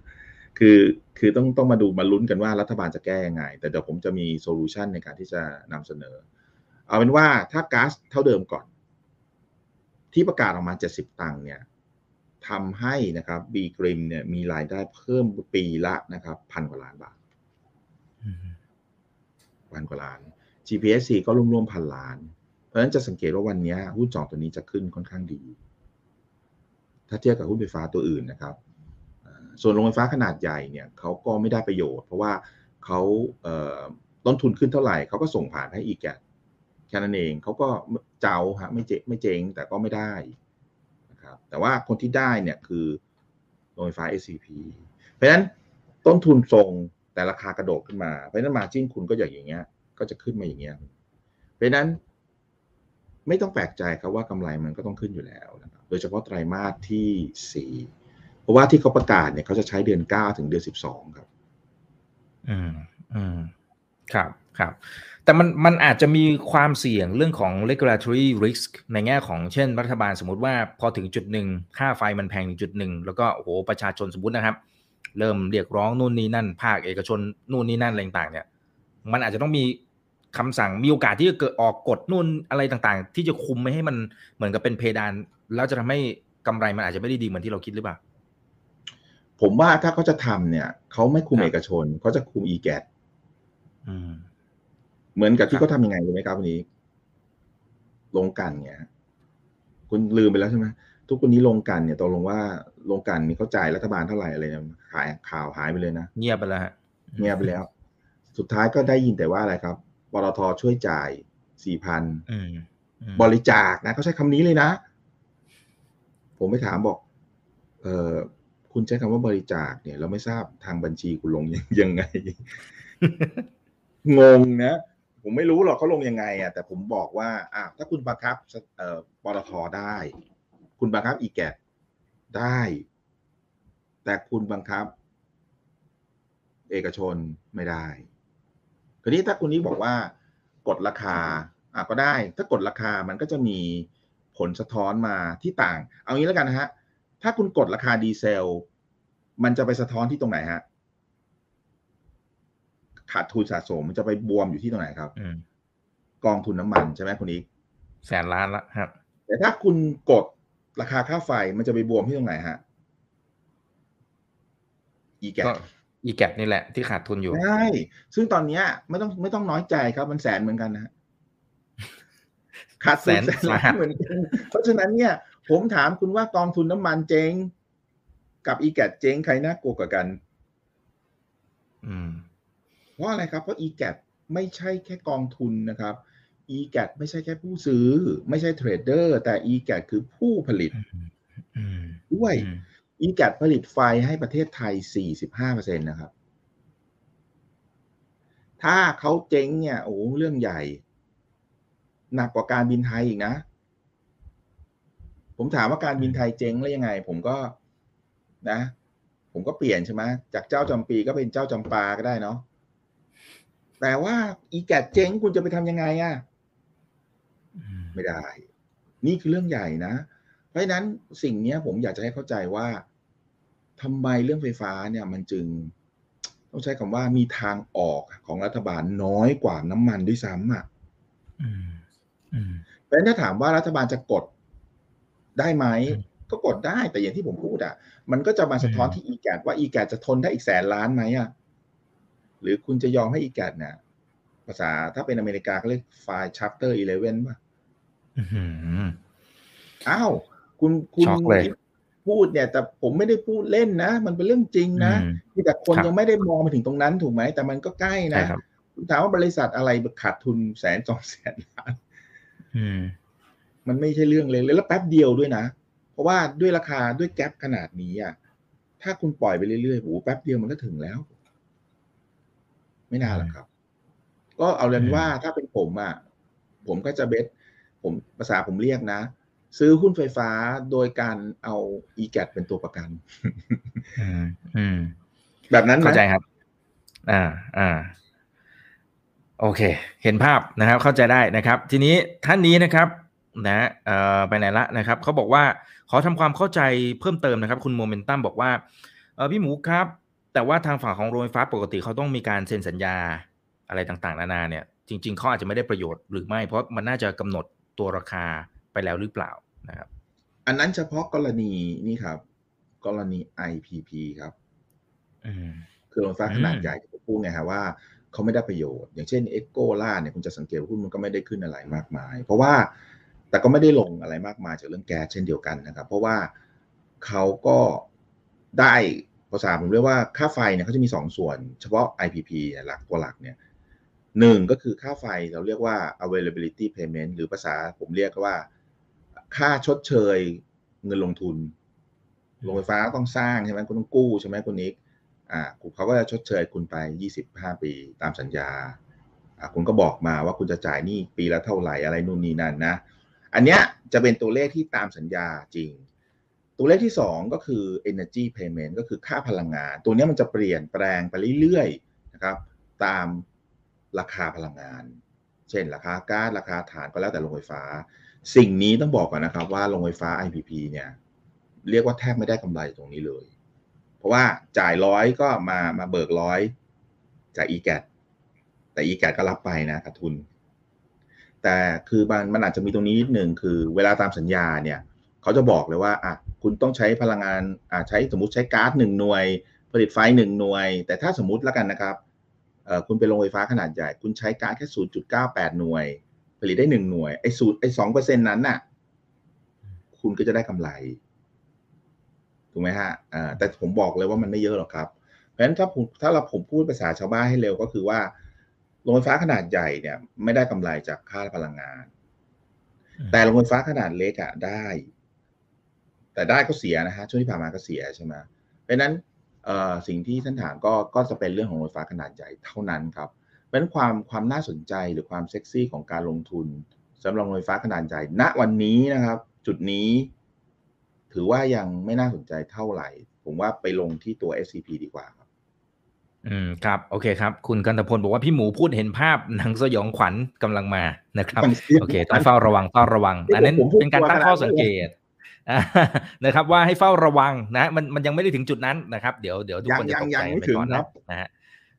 คือคือต้องต้องมาดูมาลุ้นกันว่ารัฐบาลจะแก้ยังไง แต่เดี๋ยวผมจะมี solution ในการที่จะนำเสนอ เอาเป็นว่าถ้าก๊าซเท่าเดิมก่อน ที่ประกาศออกมา 70 ตังค์เนี่ยทำให้นะครับบีกริมเนี่ยมีรายได้เพิ่มปีละนะครับพันกว่าล้านบาทพันกว่าล้าน GPSC ก็รวมๆพันล้าน เพราะฉะนั้นจะสังเกตว่าวันนี้หุ้นจองตัวนี้จะขึ้นค่อนข้างดี ถ้าเทียบกับหุ้นไฟฟ้าตัวอื่นนะครับ ส่วนโรงไฟฟ้าขนาดใหญ่เนี่ยเขาก็ไม่ได้ประโยชน์ เพราะว่าเขาต้นทุนขึ้นเท่าไหร่เขาก็ส่งผ่านให้อีกแกแค่นั้นเองเขาก็เจ้าฮะไม่เจ๊ไม่เจ๊งแต่ก็ไม่ได้นะครับแต่ว่าคนที่ได้เนี่ยคือโรงไฟฟ้า SCP เพราะฉะนั้นต้นทุนทรงแต่ราคากระโดดขึ้นมาเพราะนั้นมาจิ้นคุณก็อย่างอย่างเงี้ย ก็จะขึ้นมาอย่างเงี้ยเพราะนั้น ไม่ต้องแปลกใจครับว่ากำไรมันก็ต้องขึ้นอยู่แล้วนะครับโดยเฉพาะไตรมาสที่สี่ ราะว่าที่เขาประกาศเนี่ยเขาจะใช้เดือนเก้าถึงเดือนสิบสองครับ อืมอืมครับครับแต่มันมันอาจจะมีความเสี่ยงเรื่องของ regulatory risk ในแง่ของเช่น รัฐบาลสมมติว่าพอถึงจุดหนึ่งค่าไฟมันแพงถึงจุดหนึ่งแล้วก็โอ้โหประชาชนสมมตินะครับ เริ่มเรียกร้องนู่นนี่นั่น ภาคเอกชนนู่นนี่นั่นอะไรต่างเนี่ย มันอาจจะต้องมีคำสั่งมีโอกาสที่จะเกิดออกกฎนู่นอะไรต่างๆ ที่จะคุมไม่ให้มันเหมือนกับเป็นเพดาน แล้วจะทำให้กำไรมันอาจจะไม่ได้ดีเหมือนที่เราคิดหรือเปล่า ผมว่าถ้าเขาจะทำเนี่ยเขาไม่คุมครับเอกชนเขาจะคุม e g a t อืมเหมือนกับที่ครับเขาทำยังไงรู้ไหมครับวันนี้ ลงกันเนี่ยคุณลืมไปแล้วใช่ไหมทุกวันนี้ลงกันเนี่ยตกลงว่าลงกันนี่เขาจ่ายรัฐบาลเท่าไหร่อะไรเนี่ยขายข่าวหายไปเลยนะเงียบไปแล้วฮะเงียบไปแล้ว สุดท้ายก็ได้ยินแต่ว่าอะไรครับปตทช่วยจ่ายสี่พันอืมอืมบริจาคนะเขาใช้คำนี้เลยนะ ผมไปถามบอก เออ คุณใช้คำว่าบริจาคเนี่ย เราไม่ทราบทางบัญชีคุณลงยังยังไง งงนะ ผมไม่รู้หรอกเขาลงยังไงอะแต่ผมบอกว่าอะถ้าคุณบังคับเอ่อปตทได้ คุณบังคับอีแกได้ แต่คุณบังคับ เอกชนไม่ได้ทีนี้ถ้าคุณนี้บอกว่ากดราคาอะก็ได้ ถ้ากดราคามันก็จะมีผลสะท้อนมาที่ต่าง เอางี้แล้วกันนะฮะ ถ้าคุณกดราคาดีเซล มันจะไปสะท้อนที่ตรงไหนฮะ ขาดทุนสะสมมันจะไปบวมอยู่ที่ตรงไหนครับอืมกองทุนน้ำมันใช่ไหมคุณอีกแสนล้านละครับ แต่ถ้าคุณกดราคาค่าไฟมันจะไปบวมที่ตรงไหนฮะอีแกก็อีแกนี่แหละที่ขาดทุนอยู่ใช่ซึ่งตอนเนี้ยไม่ต้องไม่ต้องน้อยใจครับ มันแสนเหมือนกันนะฮะขาดทุนแสนแสนล้านเหมือนกันเพราะฉะนั้นเนี่ย ผมถามคุณว่ากองทุนน้ำมันเจ๊ง กับอีแกเจ๊งใครน่ากลัวกว่ากัน อืมเพราะอะไรครับเพราะ e g a t ไม่ใช่แค่กองทุนนะครับ e g a t ไม่ใช่แค่ผู้ซื้อ ไม่ใช่เทรดเดอร์ แต่ e g a t คือผู้ผลิตอืมด้วยอืม e g a t ผลิตไฟให้ประเทศไทย 45%นะครับ ถ้าเขาเจ๊งเนี่ยโอ้เรื่องใหญ่ หนักกว่าการบินไทยอีกนะ ผมถามว่าการบินไทยเจ๊งแล้วยังไง ผมก็นะ ผมก็เปลี่ยนใช่ไหมจากเจ้าจำปีก็เป็นเจ้าจำปาก็ได้เนาะแต่ว่าอีแกดเจ๊งคุณจะไปทำยังไงอะอืมไม่ได้ นี่คือเรื่องใหญ่นะ เพราะฉะนั้นสิ่งเนี้ยผมอยากจะให้เข้าใจว่าทำไมเรื่องไฟฟ้าเนี่ย มันจึง ต้องใช้คำว่ามีทางออกของรัฐบาลน้อยกว่าน้ำมันด้วยซ้ำอะอืมอืมเพราะฉะนั้นถ้าถามว่ารัฐบาลจะกด ได้ไหมอืมก็กดได้แต่อย่างที่ผมพูดอะ มันก็จะมาสะท้อนอืมที่อีแกดว่าอีแกดจะทนได้อีกแสนล้านไหมอะหรือคุณจะยอมให้อีแกดเนี่ยภาษาถ้าเป็นอเมริกาเขาเรียกไฟล์ chapter 11ป่ะอื้อหืออ้าว คุณคุณช็อกเลยพูดเนี่ย แต่ผมไม่ได้พูดเล่นนะ มันเป็นเรื่องจริงนะอืมมีแต่คนครับยังไม่ได้มองมาถึงตรงนั้นถูกไหม แต่มันก็ใกล้ใช่นะครับคุณถามว่าบริษัทอะไรขาดทุนแสนสองแสนล้านอื มมันไม่ใช่เรื่องเลยแล้วแป๊บเดียวด้วยนะ เพราะว่าด้วยราคาด้วยแกลบขนาดนี้อะถ้าคุณปล่อยไปเรื่อยๆโอ้โหแป๊บเดียวมันก็ถึงแล้ว ไม่นานหรอกครับ ก็เอาเรียนว่าถ้าเป็นผมอะผมก็จะเบสผมภาษาผมเรียกนะ ซื้อหุ้นไฟฟ้าโดยการเอา e g a t เป็นตัวประกันอืมอืมแบบนั้นไหมเข้าใจครับ อ่า อ่า โอเค เห็นภาพนะครับ เข้าใจได้นะครับ ทีนี้ท่านนี้นะครับ นะเอ่อไปไหนละนะครับเขาบอกว่าขอทำความเข้าใจเพิ่มเติมนะครับ คุณโมเมนตัมบอกว่าเออพี่หมูครับ แต่ว่าทางฝั่งของโรงไฟฟ้าปกติเขาต้องมีการเซ็นสัญญาอะไรต่างๆ นานาเนี่ย จริง ๆเขาอาจจะไม่ได้ประโยชน์หรือไม่เพราะมันน่าจะกำหนดตัวราคาไปแล้วหรือเปล่านะครับ อันนั้นเฉพาะกรณีนี่ครับ กรณี IPP ครับอืมคือโรงไฟฟ้าขนาดอืมใหญ่ที่ผมพูดไงฮะว่าเขาไม่ได้ประโยชน์ อย่างเช่นเอ็กโกล่าเนี่ยคุณจะสังเกตว่าหุ้นมันก็ไม่ได้ขึ้นอะไรมากมาย เพราะว่า แต่ก็ไม่ได้ลงอะไรมากมายจากเรื่องแก๊สเช่นเดียวกันนะครับ เพราะว่าเขาก็ได้ภาษาผมเรียกว่าค่าไฟเนี่ยเขาจะมีสองส่วน เฉพาะ IPP หลักตัวหลักเนี่ยหนึ่งก็คือค่าไฟเราเรียกว่า availability payment หรือภาษาผมเรียกว่า ค่าชดเชยเงินลงทุนโรงไฟฟ้าต้องสร้างใช่ไหมคุณต้องกู้ใช่ไหมคุณนิกอ่าเขาก็จะชดเชยคุณไป 25 ปีตามสัญญาอ่าคุณก็บอกมาว่าคุณจะจ่ายหนี้ปีละเท่าไหร่อะไรนู่นนี่นั่นนะ อันเนี้ยจะเป็นตัวเลขที่ตามสัญญาจริง ตัวเลขที่ 2 ก็คือ energy payment ก็คือค่าพลังงาน ตัวเนี้ยมันจะเปลี่ยนแปลงไปเรื่อยๆนะครับ ตามราคาพลังงาน เช่น ราคาก๊าซราคาถ่านก็แล้วแต่โรงไฟฟ้า สิ่งนี้ต้องบอกก่อนนะครับว่าโรงไฟฟ้า IPP เนี่ยเรียกว่าแทบไม่ได้กำไรตรงนี้เลย เพราะว่าจ่ายร้อยก็มามาเบิกร้อยจาก e g a t แต่ e g a t ก็รับไปนะขาดทุน แต่คือมันมันอาจจะมีตรงนี้นิดหนึ่งคือ เวลาตามสัญญาเนี่ยเขาจะบอกเลยว่าอะคุณต้องใช้พลังงานอ่าใช้สมมติใช้ก๊าซหนึ่งหน่วย ผลิตไฟหนึ่งหน่วย แต่ถ้าสมมติแล้วกันนะครับเอ่อคุณเป็นโรงไฟฟ้าขนาดใหญ่ คุณใช้ก๊าซแค่ศูนย์จุดเก้าแปดหน่วย ผลิตได้หนึ่งหน่วยไอ้สูตรไอ้สองเปอร์เซ็นต์นั้นน่ะ คุณก็จะได้กำไรถูกไหมฮะอ่าแต่ผมบอกเลยว่ามันไม่เยอะหรอกครับ เพราะฉะนั้นถ้าผมถ้าเราผมพูดภาษาชาวบ้านให้เร็วก็คือว่า โรงไฟฟ้าขนาดใหญ่เนี่ย ไม่ได้กำไรจากค่าพลังงาน แต่โรงไฟฟ้าขนาดเล็กอะได้ แต่ได้ก็เสียนะฮะช่วงที่ผ่านมาก็เสียใช่ไหมเพราะฉะนั้นเอ่อสิ่งที่ท่านถามก็ก็จะเป็นเรื่องของโรงไฟฟ้าขนาดใหญ่เท่านั้นครับเพราะฉะนั้นความความน่าสนใจหรือความเซ็กซี่ของการลงทุนสำหรับโรงไฟฟ้าขนาดใหญ่ณวันนี้นะครับ จุดนี้ ถือว่ายังไม่น่าสนใจเท่าไหร่ ผมว่าไปลงที่ตัว SCP ดีกว่าครับ อืมครับโอเคครับ คุณกันตพลบอกว่าพี่หมูพูดเห็นภาพหนังสยองขวัญกำลังมานะครับ โอเค ต้องเฝ้าระวังเฝ้าระวัง อันนั้นผมพูดเป็นการตั้งข้อสังเกตัวขนาดนั้นตอ่านะครับ ว่าให้เฝ้าระวังนะมันมันยังไม่ได้ถึงจุดนั้นนะครับ เดี๋ยวเดี๋ยวทุกคนจะตกยัใจงยังไม่ไปถึงก่อนครันะบนะฮะ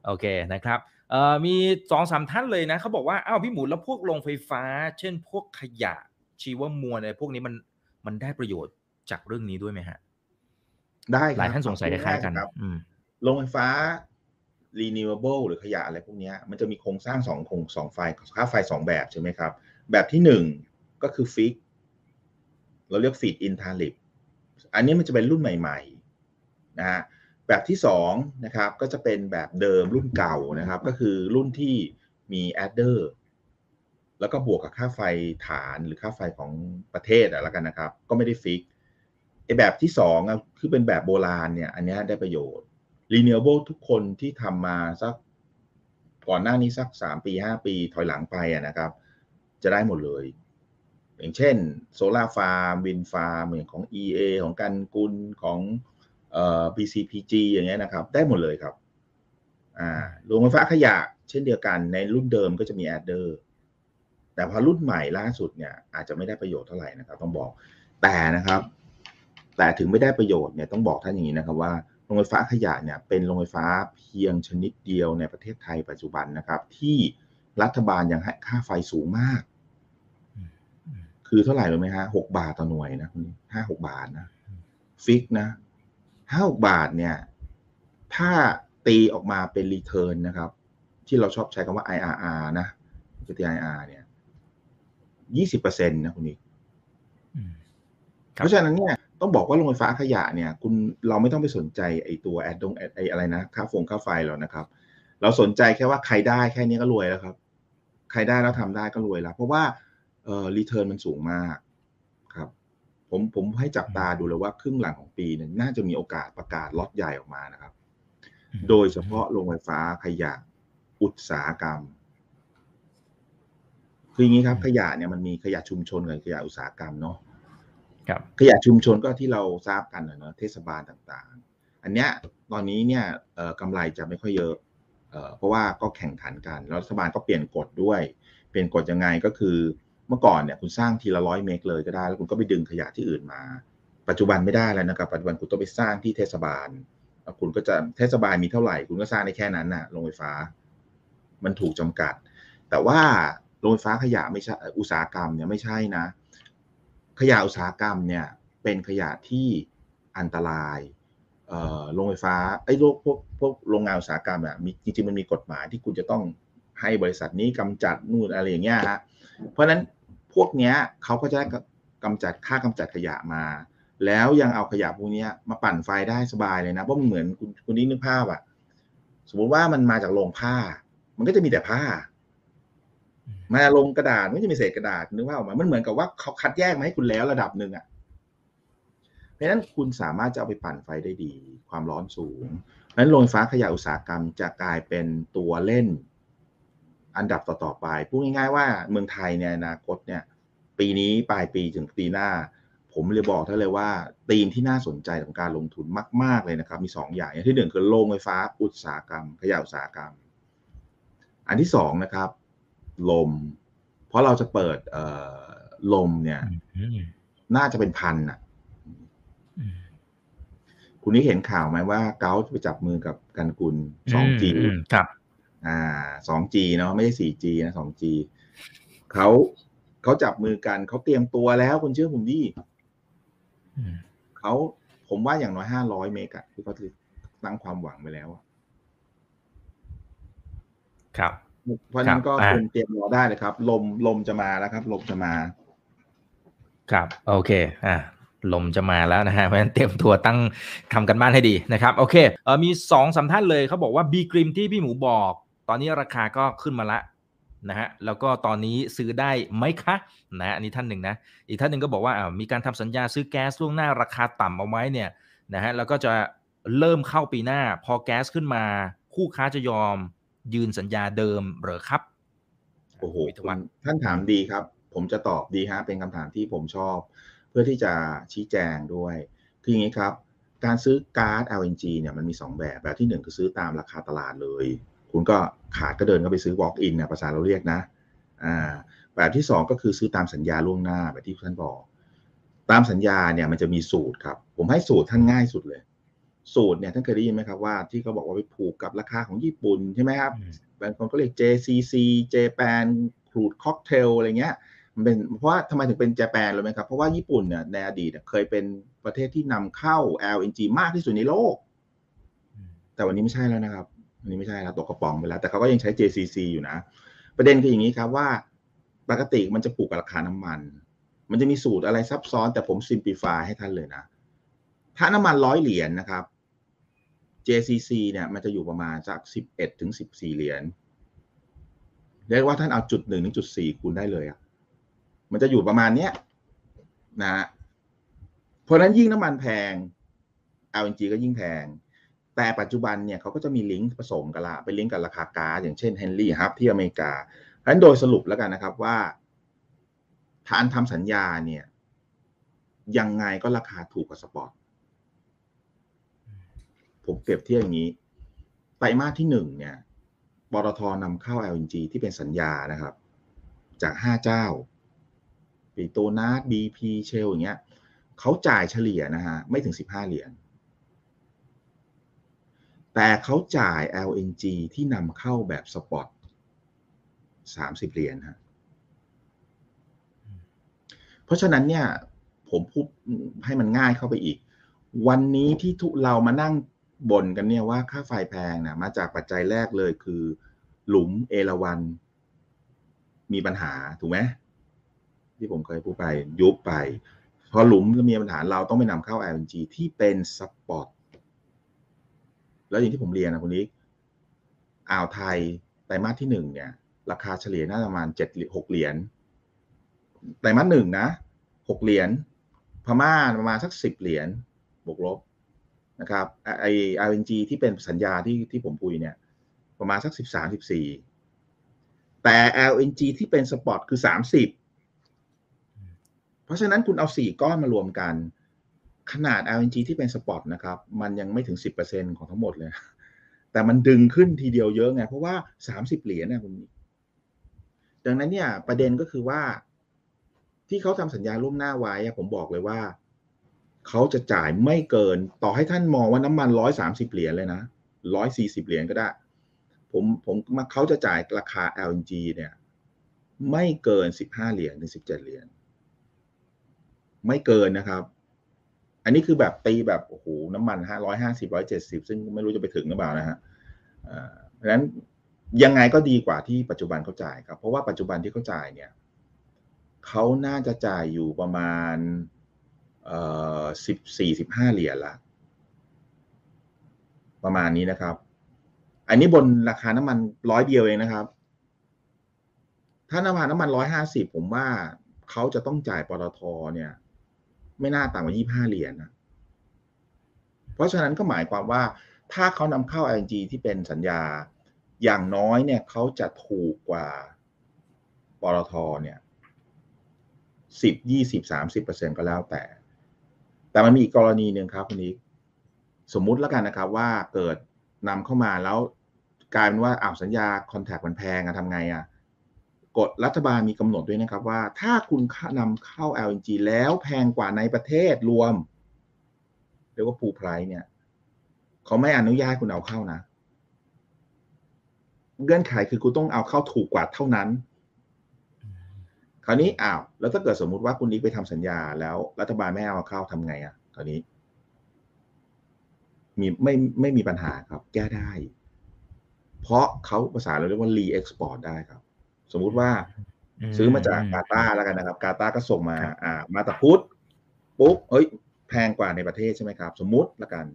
โอเคนะครับเอ่อมีสองสามท่านเลยนะเขาบอกว่าอ้าวพี่หมูแล้วพวกโรงไฟฟ้า เช่น พวกขยะชีวมวลอะไรพวกนี้มันมันได้ประโยชน์จากเรื่องนี้ด้วยไหมฮะ ได้ครับหลายท่านสงสัยคล้ายๆกันครับอืมโรงไฟฟ้า renewable หรือขยะอะไรพวกนี้มันจะมีโครงสร้างสองโครงสองไฟค่าไฟสองแบบใช่ไหมครับ แบบที่หนึ่งก็คือฟิกเราเรียกฟีดอินทาลิบอันนี้มันจะเป็นรุ่นใหม่ๆนะฮะแบบที่สองนะครับก็จะเป็นแบบเดิมรุ่นเก่านะครับ ก็คือรุ่นที่มี adder แล้วก็บวกกับค่าไฟฐานหรือค่าไฟของประเทศอะแล้วกันนะครับ ก็ไม่ได้ fix ไอ้แบบที่สองอะคือเป็นแบบโบราณเนี่ยอันนี้ได้ประโยชน์ renewable ทุกคนที่ทำมาสักก่อนหน้านี้สักสามปีห้าปีถอยหลังไปอะนะครับ จะได้หมดเลย อย่างเช่น solar farm wind farm อย่างของ EA ของกันกุลของเอ่อ BCPG อย่างเงี้ยนะครับ ได้หมดเลยครับอ่าโรงไฟฟ้าขยะเช่นเดียวกันในรุ่นเดิมก็จะมีแอดเดอร์แต่พอรุ่นใหม่ล่าสุดเนี่ยอาจจะไม่ได้ประโยชน์เท่าไหร่นะครับ ต้องบอกแต่นะครับ แต่ถึงไม่ได้ประโยชน์เนี่ยต้องบอกท่านอย่างนี้นะครับว่า รงไฟฟ้าขยะเนี่ยเป็นโรงไฟฟ้าเพียงชนิดเดียวในประเทศไทยปัจจุบันนะครับ ที่รัฐบาลยังให้ค่าไฟสูงมาก คือเท่าไหร่รู้ไหมฮะหกบาทต่อหน่วยนะห้าหกบาทนะฟิกนะห้าหกบาทเนี่ย ถ้าตีออกมาเป็นรีเทิร์นนะครับ ที่เราชอบใช้คำว่า IRR นะคือ IRR เนี่ยยี่สิบเปอร์เซ็นต์นะคุณนิกอืมครับเพราะฉะนั้นเนี่ย ต้องบอกว่าโรงไฟฟ้าขยะเนี่ย คุณเราไม่ต้องไปสนใจไอ้ตัวแอดดงไอ้อะไรนะค่าฟงค่าไฟหรอกนะครับ เราสนใจแค่ว่าใครได้แค่นี้ก็รวยแล้วครับ ใครได้แล้วทำได้ก็รวยแล้ว เพราะว่าเอ่อรีเทิร์นมันสูงมากครับ ผมผมให้จับตาดูเลยว่าครึ่งหลังของปีเนี่ยน่าจะมีโอกาสประกาศล็อตใหญ่ออกมานะครับ โดยเฉพาะโรงไฟฟ้าขยะอุตสาหกรรมคืออย่างนี้ครับขยะเนี่ยมันมีขยะชุมชนกับขยะอุตสาหกรรมเนาะครับ ขยะชุมชนก็ที่เราทราบกันนะเนอะเทศบาลต่างๆ อันเนี้ยตอนนี้เนี่ยกำไรจะไม่ค่อยเยอะเออเพราะว่าก็แข่งขันกันแล้วรัฐบาลก็เปลี่ยนกฎด้วย เปลี่ยนกฎยังไงก็คือเมื่อก่อนเนี่ยคุณสร้างทีละร้อยเมกเลยก็ได้ แล้วคุณก็ไปดึงขยะที่อื่นมา ปัจจุบันไม่ได้แล้วนะครับปัจจุบันคุณต้องไปสร้างที่เทศบาลคุณก็จะเทศบาลมีเท่าไหร่ คุณก็สร้างได้แค่นั้นน่ะโรงไฟฟ้า มันถูกจำกัด แต่ว่าโรงไฟฟ้าขยะไม่ใช่อุตสาหกรรมเนี่ยไม่ใช่นะ ขยะอุตสาหกรรมเนี่ยเป็นขยะที่อันตรายโรงไฟฟ้าไอ้โรคพวกพวกโรงงานอุตสาหกรรมอะมีจริงๆมันมีกฎหมายที่คุณจะต้องให้บริษัทนี้กำจัดนู่นอะไรอย่างเงี้ยฮะเพราะฉะนั้นพวกเนี้ยเขาก็จะได้กำจัดค่ากำจัดขยะมา แล้วยังเอาขยะพวกเนี้ยมาปั่นไฟได้สบายเลยนะเพราะมันเหมือนคุณคุณนี่นึกภาพอะสมมติว่ามันมาจากโรงผ้า มันก็จะมีแต่ผ้า มาลงกระดาษมันก็จะมีเศษกระดาษนึกว่าออกมา มันเหมือนกับว่าเขาคัดแยกมาให้คุณแล้วระดับหนึ่งอะเพราะฉะนั้นคุณสามารถจะเอาไปปั่นไฟได้ดี ความร้อนสูงเพราะฉะนั้นโรงไฟฟ้าขยะอุตสาหกรรมจะกลายเป็นตัวเล่น อันดับต่อๆไปพูดง่ายๆว่าเมืองไทยในอนาคตเนี่ย ปีนี้ปลายปีถึงปีหน้า ผมเลยบอกท่านเลยว่าธีมที่น่าสนใจของการลงทุนมาก ๆเลยนะครับ มีสองอย่างอย่างที่หนึ่งคือโรงไฟฟ้าอุตสาหกรรม ขยะอุตสาหกรรม อันที่สองนะครับ ลม เพราะเราจะเปิดเอ่อลมเนี่ยอืมน่าจะเป็นพันอะอืมคุณนี่เห็นข่าวไหมว่า เกาไปจับมือกับกันกุล 2G มมครับ อ่า 2G เนาะไม่ใช่ 4G นะ 2G เขาเขาจับมือกัน เขาเตรียมตัวแล้วคุณเชื่อผมดิอืมเขาผมว่าอย่างน้อย500เมกะที่เขาตั้งความหวังไปแล้วอะครับ เพราะฉะนั้นก็ครับอ่าคุณเตรียมรอได้เลยครับ ลมลมจะมาแล้วครับ ลมจะมา ครับ โอเค อ่าลมจะมาแล้วนะฮะ เพราะฉะนั้นเตรียมตัวตั้งทำกันบ้านให้ดีนะครับ โอเคเออมีสองสามท่านเลยเขาบอกว่าบีกริมที่พี่หมูบอก ตอนนี้ราคาก็ขึ้นมาละนะฮะแล้วก็ตอนนี้ซื้อได้ไหมคะนะฮะอันนี้ท่านหนึ่งนะอีกท่านหนึ่งก็บอกว่าอ่ามีการทำสัญญาซื้อแก๊สล่วงหน้าราคาต่ำเอาไว้เนี่ยนะฮะแล้วก็จะเริ่มเข้าปีหน้า พอแก๊สขึ้นมา คู่ค้าจะยอม ยืนสัญญาเดิมเหรอครับโอ้โหวิทยาวัฒน์ท่านถามดีครับ ผมจะตอบดีฮะเป็นคำถามที่ผมชอบ เพื่อที่จะชี้แจงด้วย คืออย่างนี้ครับ การซื้อก๊าซ LNG เนี่ยมันมี 2 แบบแบบที่ 1 คือซื้อตามราคาตลาดเลย คุณก็ขาดก็เดินเข้าไปซื้อ walk in นะภาษาเราเรียกนะอ่าแบบที่ 2 ก็คือซื้อตามสัญญาล่วงหน้าแบบที่ท่านบอก ตามสัญญาเนี่ยมันจะมีสูตรครับ ผมให้สูตรท่านง่ายสุดเลย สูตรเนี่ยท่านเคยได้ยินไหมครับว่าที่เขาบอกว่าไปผูกกับราคาของญี่ปุ่นใช่ไหมครับบางคนก็เรียก JCC Japan Crude Cocktail อะไรเงี้ยมันเป็นเพราะว่าทำไมถึงเป็น Japan รู้ไหมครับ เพราะว่าญี่ปุ่นเนี่ยในอดีตเนี่ยเคยเป็นประเทศที่นำเข้า LNG มากที่สุดในโลก แต่วันนี้ไม่ใช่แล้วนะครับวันนี้ไม่ใช่แล้วตกกระป๋องไปแล้ว แต่เขาก็ยังใช้ JCC อยู่นะ ประเด็นคืออย่างนี้ครับว่าปกติมันจะผูกกับราคาน้ำมัน มันจะมีสูตรอะไรซับซ้อนแต่ผม simplify ให้ท่านเลยนะ ถ้าน้ำมันร้อยเหรียญนะครับ JCC เนี่ยมันจะอยู่ประมาณจาก 11 ถึง 14 เหรียญเรียกว่าท่านเอาจุดหนึ่งถึงจุดสี่คูณได้เลยอะมันจะอยู่ประมาณเนี้ยนะเพราะนั้นยิ่งน้ำมันแพง LNG ก็ยิ่งแพง แต่ปัจจุบันเนี่ยเขาก็จะมีลิงก์ผสมกันละเป็นลิงก์กับราคาก๊าซอย่างเช่น Henry Hub ที่อเมริกาเพราะฉะนั้นโดยสรุปแล้วกันนะครับว่าฐานทำสัญญาเนี่ยยังไงก็ราคาถูกกว่าสปอร์ต ผมเปรียบเทียบอย่างนี้ ไตรมาสที่หนึ่งเนี่ยปตทนำเข้า LNG ที่เป็นสัญญานะครับ จากห้าเจ้าปีโตนาส BP เชลอย่างเงี้ยเขาจ่ายเฉลี่ยนะฮะไม่ถึงสิบห้าเหรียญแต่เขาจ่าย LNG ที่นำเข้าแบบสปอตสามสิบเหรียญฮะเพราะฉะนั้นเนี่ยผมพูดให้มันง่ายเข้าไปอีก วันนี้ที่ทุเรามานั่ง บ่นกันเนี่ยว่าค่าไฟแพงนะมาจากปัจจัยแรกเลยคือ หลุมเอราวัน มีปัญหาถูกไหมที่ผมเคยพูดไปยุบไปพอหลุมมีปัญหาเราต้องไปนำเข้า LNG ที่เป็นสปอตแล้วอย่างที่ผมเรียนนะคุณนิกอ่าวไทยไตรมาสที่หนึ่งเนี่ย ราคาเฉลี่ยน่าจะประมาณเจ็ดหกเหรียญไตรมาสหนึ่งนะหกเหรียญพม่าประมาณสักสิบเหรียญบวกลบ นะครับไอ LNG ที่เป็นสัญญาที่ที่ผมคุยเนี่ย ประมาณสักสิบสามสิบสี่แต่ LNG ที่เป็นสปอตคือสามสิบเพราะฉะนั้นคุณเอาสี่ก้อนมารวมกัน ขนาด LNG ที่เป็นสปอตนะครับ มันยังไม่ถึงสิบเปอร์เซ็นของทั้งหมดเลย แต่มันดึงขึ้นทีเดียวเยอะไง เพราะว่าสามสิบเหรียญนะคุณดังนั้นเนี่ยประเด็นก็คือว่าที่เขาทำสัญญาล่วงหน้าไว้ผมบอกเลยว่า เขาจะจ่ายไม่เกิน ต่อให้ท่านมองว่าน้ำมันร้อยสามสิบเหรียญเลยนะร้อยสี่สิบเหรียญก็ได้ ผมผมมาเขาจะจ่ายราคา LNG เนี่ย ไม่เกินสิบห้าเหรียญถึงสิบเจ็ดเหรียญไม่เกินนะครับ อันนี้คือแบบตีแบบโอ้โหน้ำมันห้าร้อยห้าสิบร้อยเจ็ดสิบซึ่งไม่รู้จะไปถึงหรือเปล่านะฮะเพราะฉะนั้นยังไงก็ดีกว่าที่ปัจจุบันเขาจ่ายครับ เพราะว่าปัจจุบันที่เขาจ่ายเนี่ยเขาน่าจะจ่ายอยู่ประมาณ สิบสี่สิบห้าเหรียญละ ประมาณนี้นะครับ อันนี้บนราคาน้ำมันร้อยเดียวเองนะครับ ถ้าน้ำมันน้ำมันร้อยห้าสิบผมว่าเขาจะต้องจ่ายปตทเนี่ย ไม่น่าต่ำกว่ายี่ห้าเหรียญนะเพราะฉะนั้นก็หมายความว่าถ้าเขานำเข้า LNG ที่เป็นสัญญาอย่างน้อยเนี่ยเขาจะถูกกว่าปตทเนี่ยสิบยี่สิบสามสิบเปอร์เซ็นก็แล้วแต่ แต่มันมีอีกกรณีหนึ่งครับคุณนี้สมมุติแล้วกันนะครับ ว่าเกิดนำเข้ามาแล้วกลายเป็นว่าอ้าวสัญญาคอนแทคมันแพงอะทำไงอะกฎรัฐบาลมีกำหนดด้วยนะครับว่า ถ้าคุณนำเข้า LNG แล้วแพงกว่าในประเทศรวมเรียกว่าปูไพรเนี่ยเขาไม่อนุญาตคุณเอาเข้านะ เงื่อนไขคือคุณต้องเอาเข้าถูกกว่าเท่านั้น คราวนี้อ้าวแล้วถ้าเกิดสมมุติว่าคุณนิกไปทำสัญญาแล้วรัฐบาลไม่เอาเข้าทำไงอะ่ะคราวนี้ มีไม่ไม่มีปัญหาครับ แก้ได้ เพราะเขาภาษาเราเรียกว่า re-export ได้ครับ สมมุติว่าซื้อมาจากกาตาร์แล้วกันนะครับ กาตาร์ก็ส่งมา อ่า มาบตาพุดปุ๊บเอ้ย แพงกว่าในประเทศใช่ไหมครับ สมมุติละกัน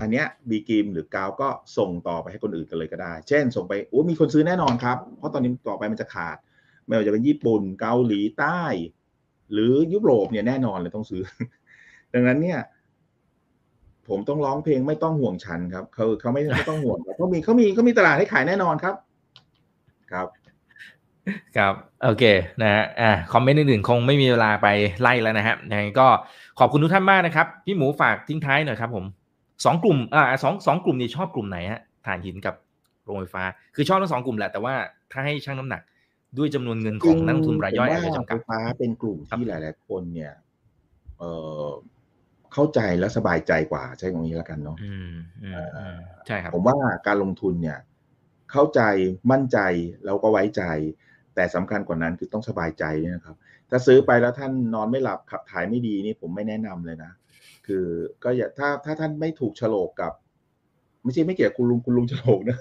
อันเนี้ย B.Grimm หรือ Gulf ก็ส่งต่อไปให้คนอื่นกันเลยก็ได้ เช่น ส่งไปโอ้มีคนซื้อแน่นอนครับ เพราะตอนนี้ต่อไปมันจะขาด ไม่ว่าจะเป็นญี่ปุ่นเกาหลีใต้ หรือยุโรปเนี่ยแน่นอนเลยต้องซื้อ ดังนั้นเนี่ย ผมต้องร้องเพลงไม่ต้องห่วงฉันครับเขาเขาไม่ต้องห่วงครับเขามีเขามีเขามีตลาดให้ขายแน่นอนครับ ครับครับโอเคนะฮะอ่าคอมเมนต์อื่นๆคงไม่มีเวลาไปไล่แล้วนะฮะยังไงก็ขอบคุณทุกท่านมากนะครับ พี่หมูฝากทิ้งท้ายหน่อยครับ ผมสองกลุ่มอ่าสองสองกลุ่มนี้ชอบกลุ่มไหนฮะถ่านหินกับโรงไฟฟ้า คือชอบทั้งสองกลุ่มแหละแต่ว่าถ้าให้ช่างน้ำหนัก ด้วยจำนวนเงินของนักลงทุนรายย่อยอาจจะจำกัดไฟฟ้าเป็นกลุ่มที่หลาย ๆ คนเนี่ยเออเข้าใจและสบายใจกว่าใช้ตรงนี้แล้วกันเนาะอืมอืมอืมใช่ครับผมว่าการลงทุนเนี่ย เข้าใจมั่นใจแล้วก็ไว้ใจ แต่สำคัญกว่านั้นคือต้องสบายใจด้วยนะครับ ถ้าซื้อไปแล้วท่านนอนไม่หลับขับถ่ายไม่ดีนี่ผมไม่แนะนำเลยนะ คือก็อย่าถ้าถ้าท่านไม่ถูกโฉลกกับ ไม่ใช่ไม่เกี่ยวกับคุณลุงคุณลุงโฉลกนะ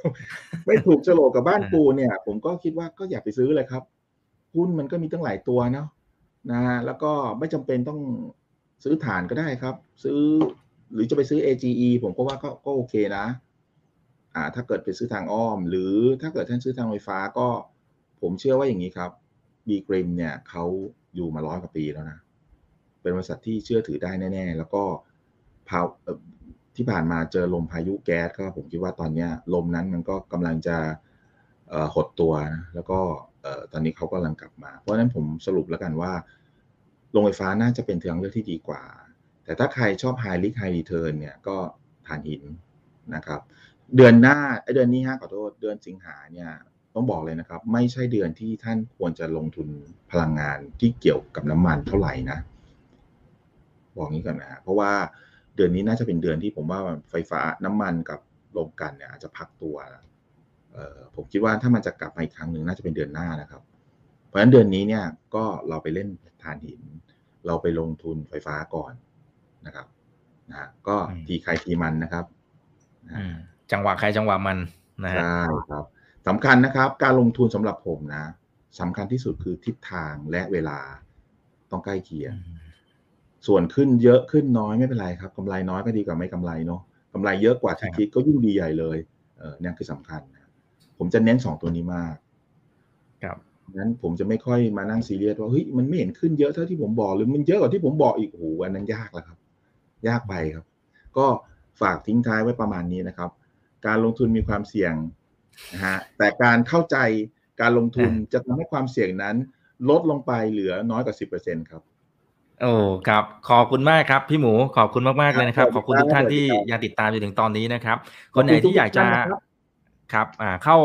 ไม่ถูกโฉลกกับบ้านปูเนี่ย ผมก็คิดว่าก็อย่าไปซื้อเลยครับหุ้นมันก็มีตั้งหลายตัวเนาะนะฮะแล้วก็ไม่จำเป็นต้องซื้อฐานก็ได้ครับ ซื้อหรือจะไปซื้อ AGE ผมก็ว่าก็ก็โอเคนะ อ่า ถ้าเกิดไปซื้อทางอ้อม หรือถ้าเกิดท่านซื้อทางไฟฟ้าก็ ผมเชื่อว่าอย่างนี้ครับบีกริมเนี่ยเขาอยู่มาร้อยกว่าปีแล้วนะ เป็นบริษัทที่เชื่อถือได้แน่ ๆ แล้วก็พาเอ่อ ที่ผ่านมาเจอลมพายุแก๊สก็ผมคิดว่าตอนนี้ลมนั้นมันก็กำลังจะหดตัวนะแล้วก็ตอนนี้เขากำลังกลับมา เพราะฉะนั้นผมสรุปแล้วกันว่าโรงไฟฟ้าน่าจะเป็นทางเลือกที่ดีกว่า แต่ถ้าใครชอบ High Risk High Return เนี่ยก็ถ่านหินนะครับ เดือนหน้าไอเดือนนี้ฮะขอโทษเดือนสิงหาเนี่ยต้องบอกเลยนะครับ ไม่ใช่เดือนที่ท่านควรจะลงทุนพลังงานที่เกี่ยวกับน้ำมันเท่าไหร่นะ บอกงี้ก่อนนะฮะเพราะว่า เดือนนี้น่าจะเป็นเดือนที่ผมว่าไฟฟ้าน้ำมันกับโรงกลันเนี่ยอาจจะพักตัวเอ่อผมคิดว่าถ้ามันจะกลับมาอีกครั้งหนึ่งน่าจะเป็นเดือนหน้านะครับ เพราะฉะนั้นเดือนนี้เนี่ยก็เราไปเล่นถ่านหิน เราไปลงทุนไฟฟ้าก่อนนะครับนะฮะก็อืมทีใครทีมันนะครับนะอืฮะมจังหวะใครจังหวะมันนะฮะใช่ครับสำคัญนะครับ การลงทุนสำหรับผมนะสำคัญที่สุดคือทิศทางและเวลาต้องใกล้เคียง ส่วนขึ้นเยอะขึ้นน้อยไม่เป็นไรครับกำไรน้อยก็ดีกว่าไม่กำไรเนาะกำไรเยอะกว่าที่คิดก็ยิ่งดีใหญ่เลยเออเนี่ยคือสำคัญนะผมจะเน้นสองตัวนี้มากครับงั้นผมจะไม่ค่อยมานั่งซีเรียสว่าเฮ้ยมันไม่เห็นขึ้นเยอะเท่าที่ผมบอกหรือมันเยอะกว่าที่ผมบอกอีกโอ้โหอันนั้นยากแล้วครับ ยากไปครับ ก็ฝากทิ้งท้ายไว้ประมาณนี้นะครับ การลงทุนมีความเสี่ยงนะฮะแต่การเข้าใจการลงทุนจะทำให้ความเสี่ยงนั้น ลดลงไปเหลือน้อยกว่าสิบเปอร์เซ็นครับ โอ้ครับขอบคุณมากครับพี่หมูขอบคุณมากๆเลยนะครับครับขอบคุณทุกท่านที่สวัสดีครับยังติดตามจนถึงตอนนี้นะครับ คนไหนที่อยากจะขอบคุณทุกท่านนะครับครับอ่าเข้า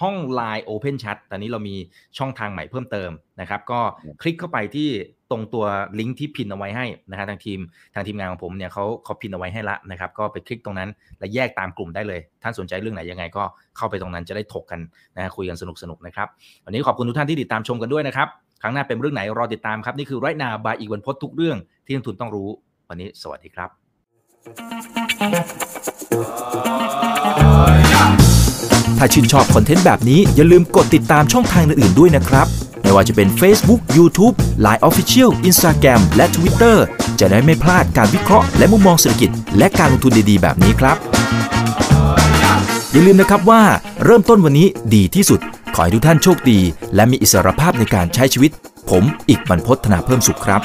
ห้อง Line Open Chat ตอนนี้เรามีช่องทางใหม่เพิ่มเติมนะครับ ก็คลิกเข้าไปที่ตรงตัวลิงก์ที่พินเอาไว้ให้นะฮะทางทีมทางทีมงานของผมเนี่ยเขาเขาพินเอาไว้ให้ละนะครับ ก็ไปคลิกตรงนั้นและแยกตามกลุ่มได้เลย ท่านสนใจเรื่องไหนยังไงก็เข้าไปตรงนั้นจะได้ถกกันนะฮะคุยกันสนุกๆนะครับ วันนี้ขอบคุณทุกท่านที่ติดตามชมกันด้วยนะครับ ครั้งหน้าเป็นเรื่องไหนรอติดตามครับ นี่คือไรนาบายอีกวันพดทุกเรื่องที่นักทุนต้องรู้ วันนี้สวัสดีครับ ถ้าชื่นชอบคอนเทนต์แบบนี้อย่าลืมกดติดตามช่องทางอื่นๆด้วยนะครับไม่ว่าจะเป็น Facebook, YouTube, Line Official, Instagram และ Twitter จะได้ไม่พลาดการวิเคราะห์และมุมมองเศรษฐกิจ และการลงทุนดีๆ แบบนี้ครับ อย่าลืมนะครับว่าเริ่มต้นวันนี้ดีที่สุด ขอให้ทุกท่านโชคดี และมีอิสรภาพในการใช้ชีวิต ผม อีกบรรพฒนาเพิ่มสุขครับ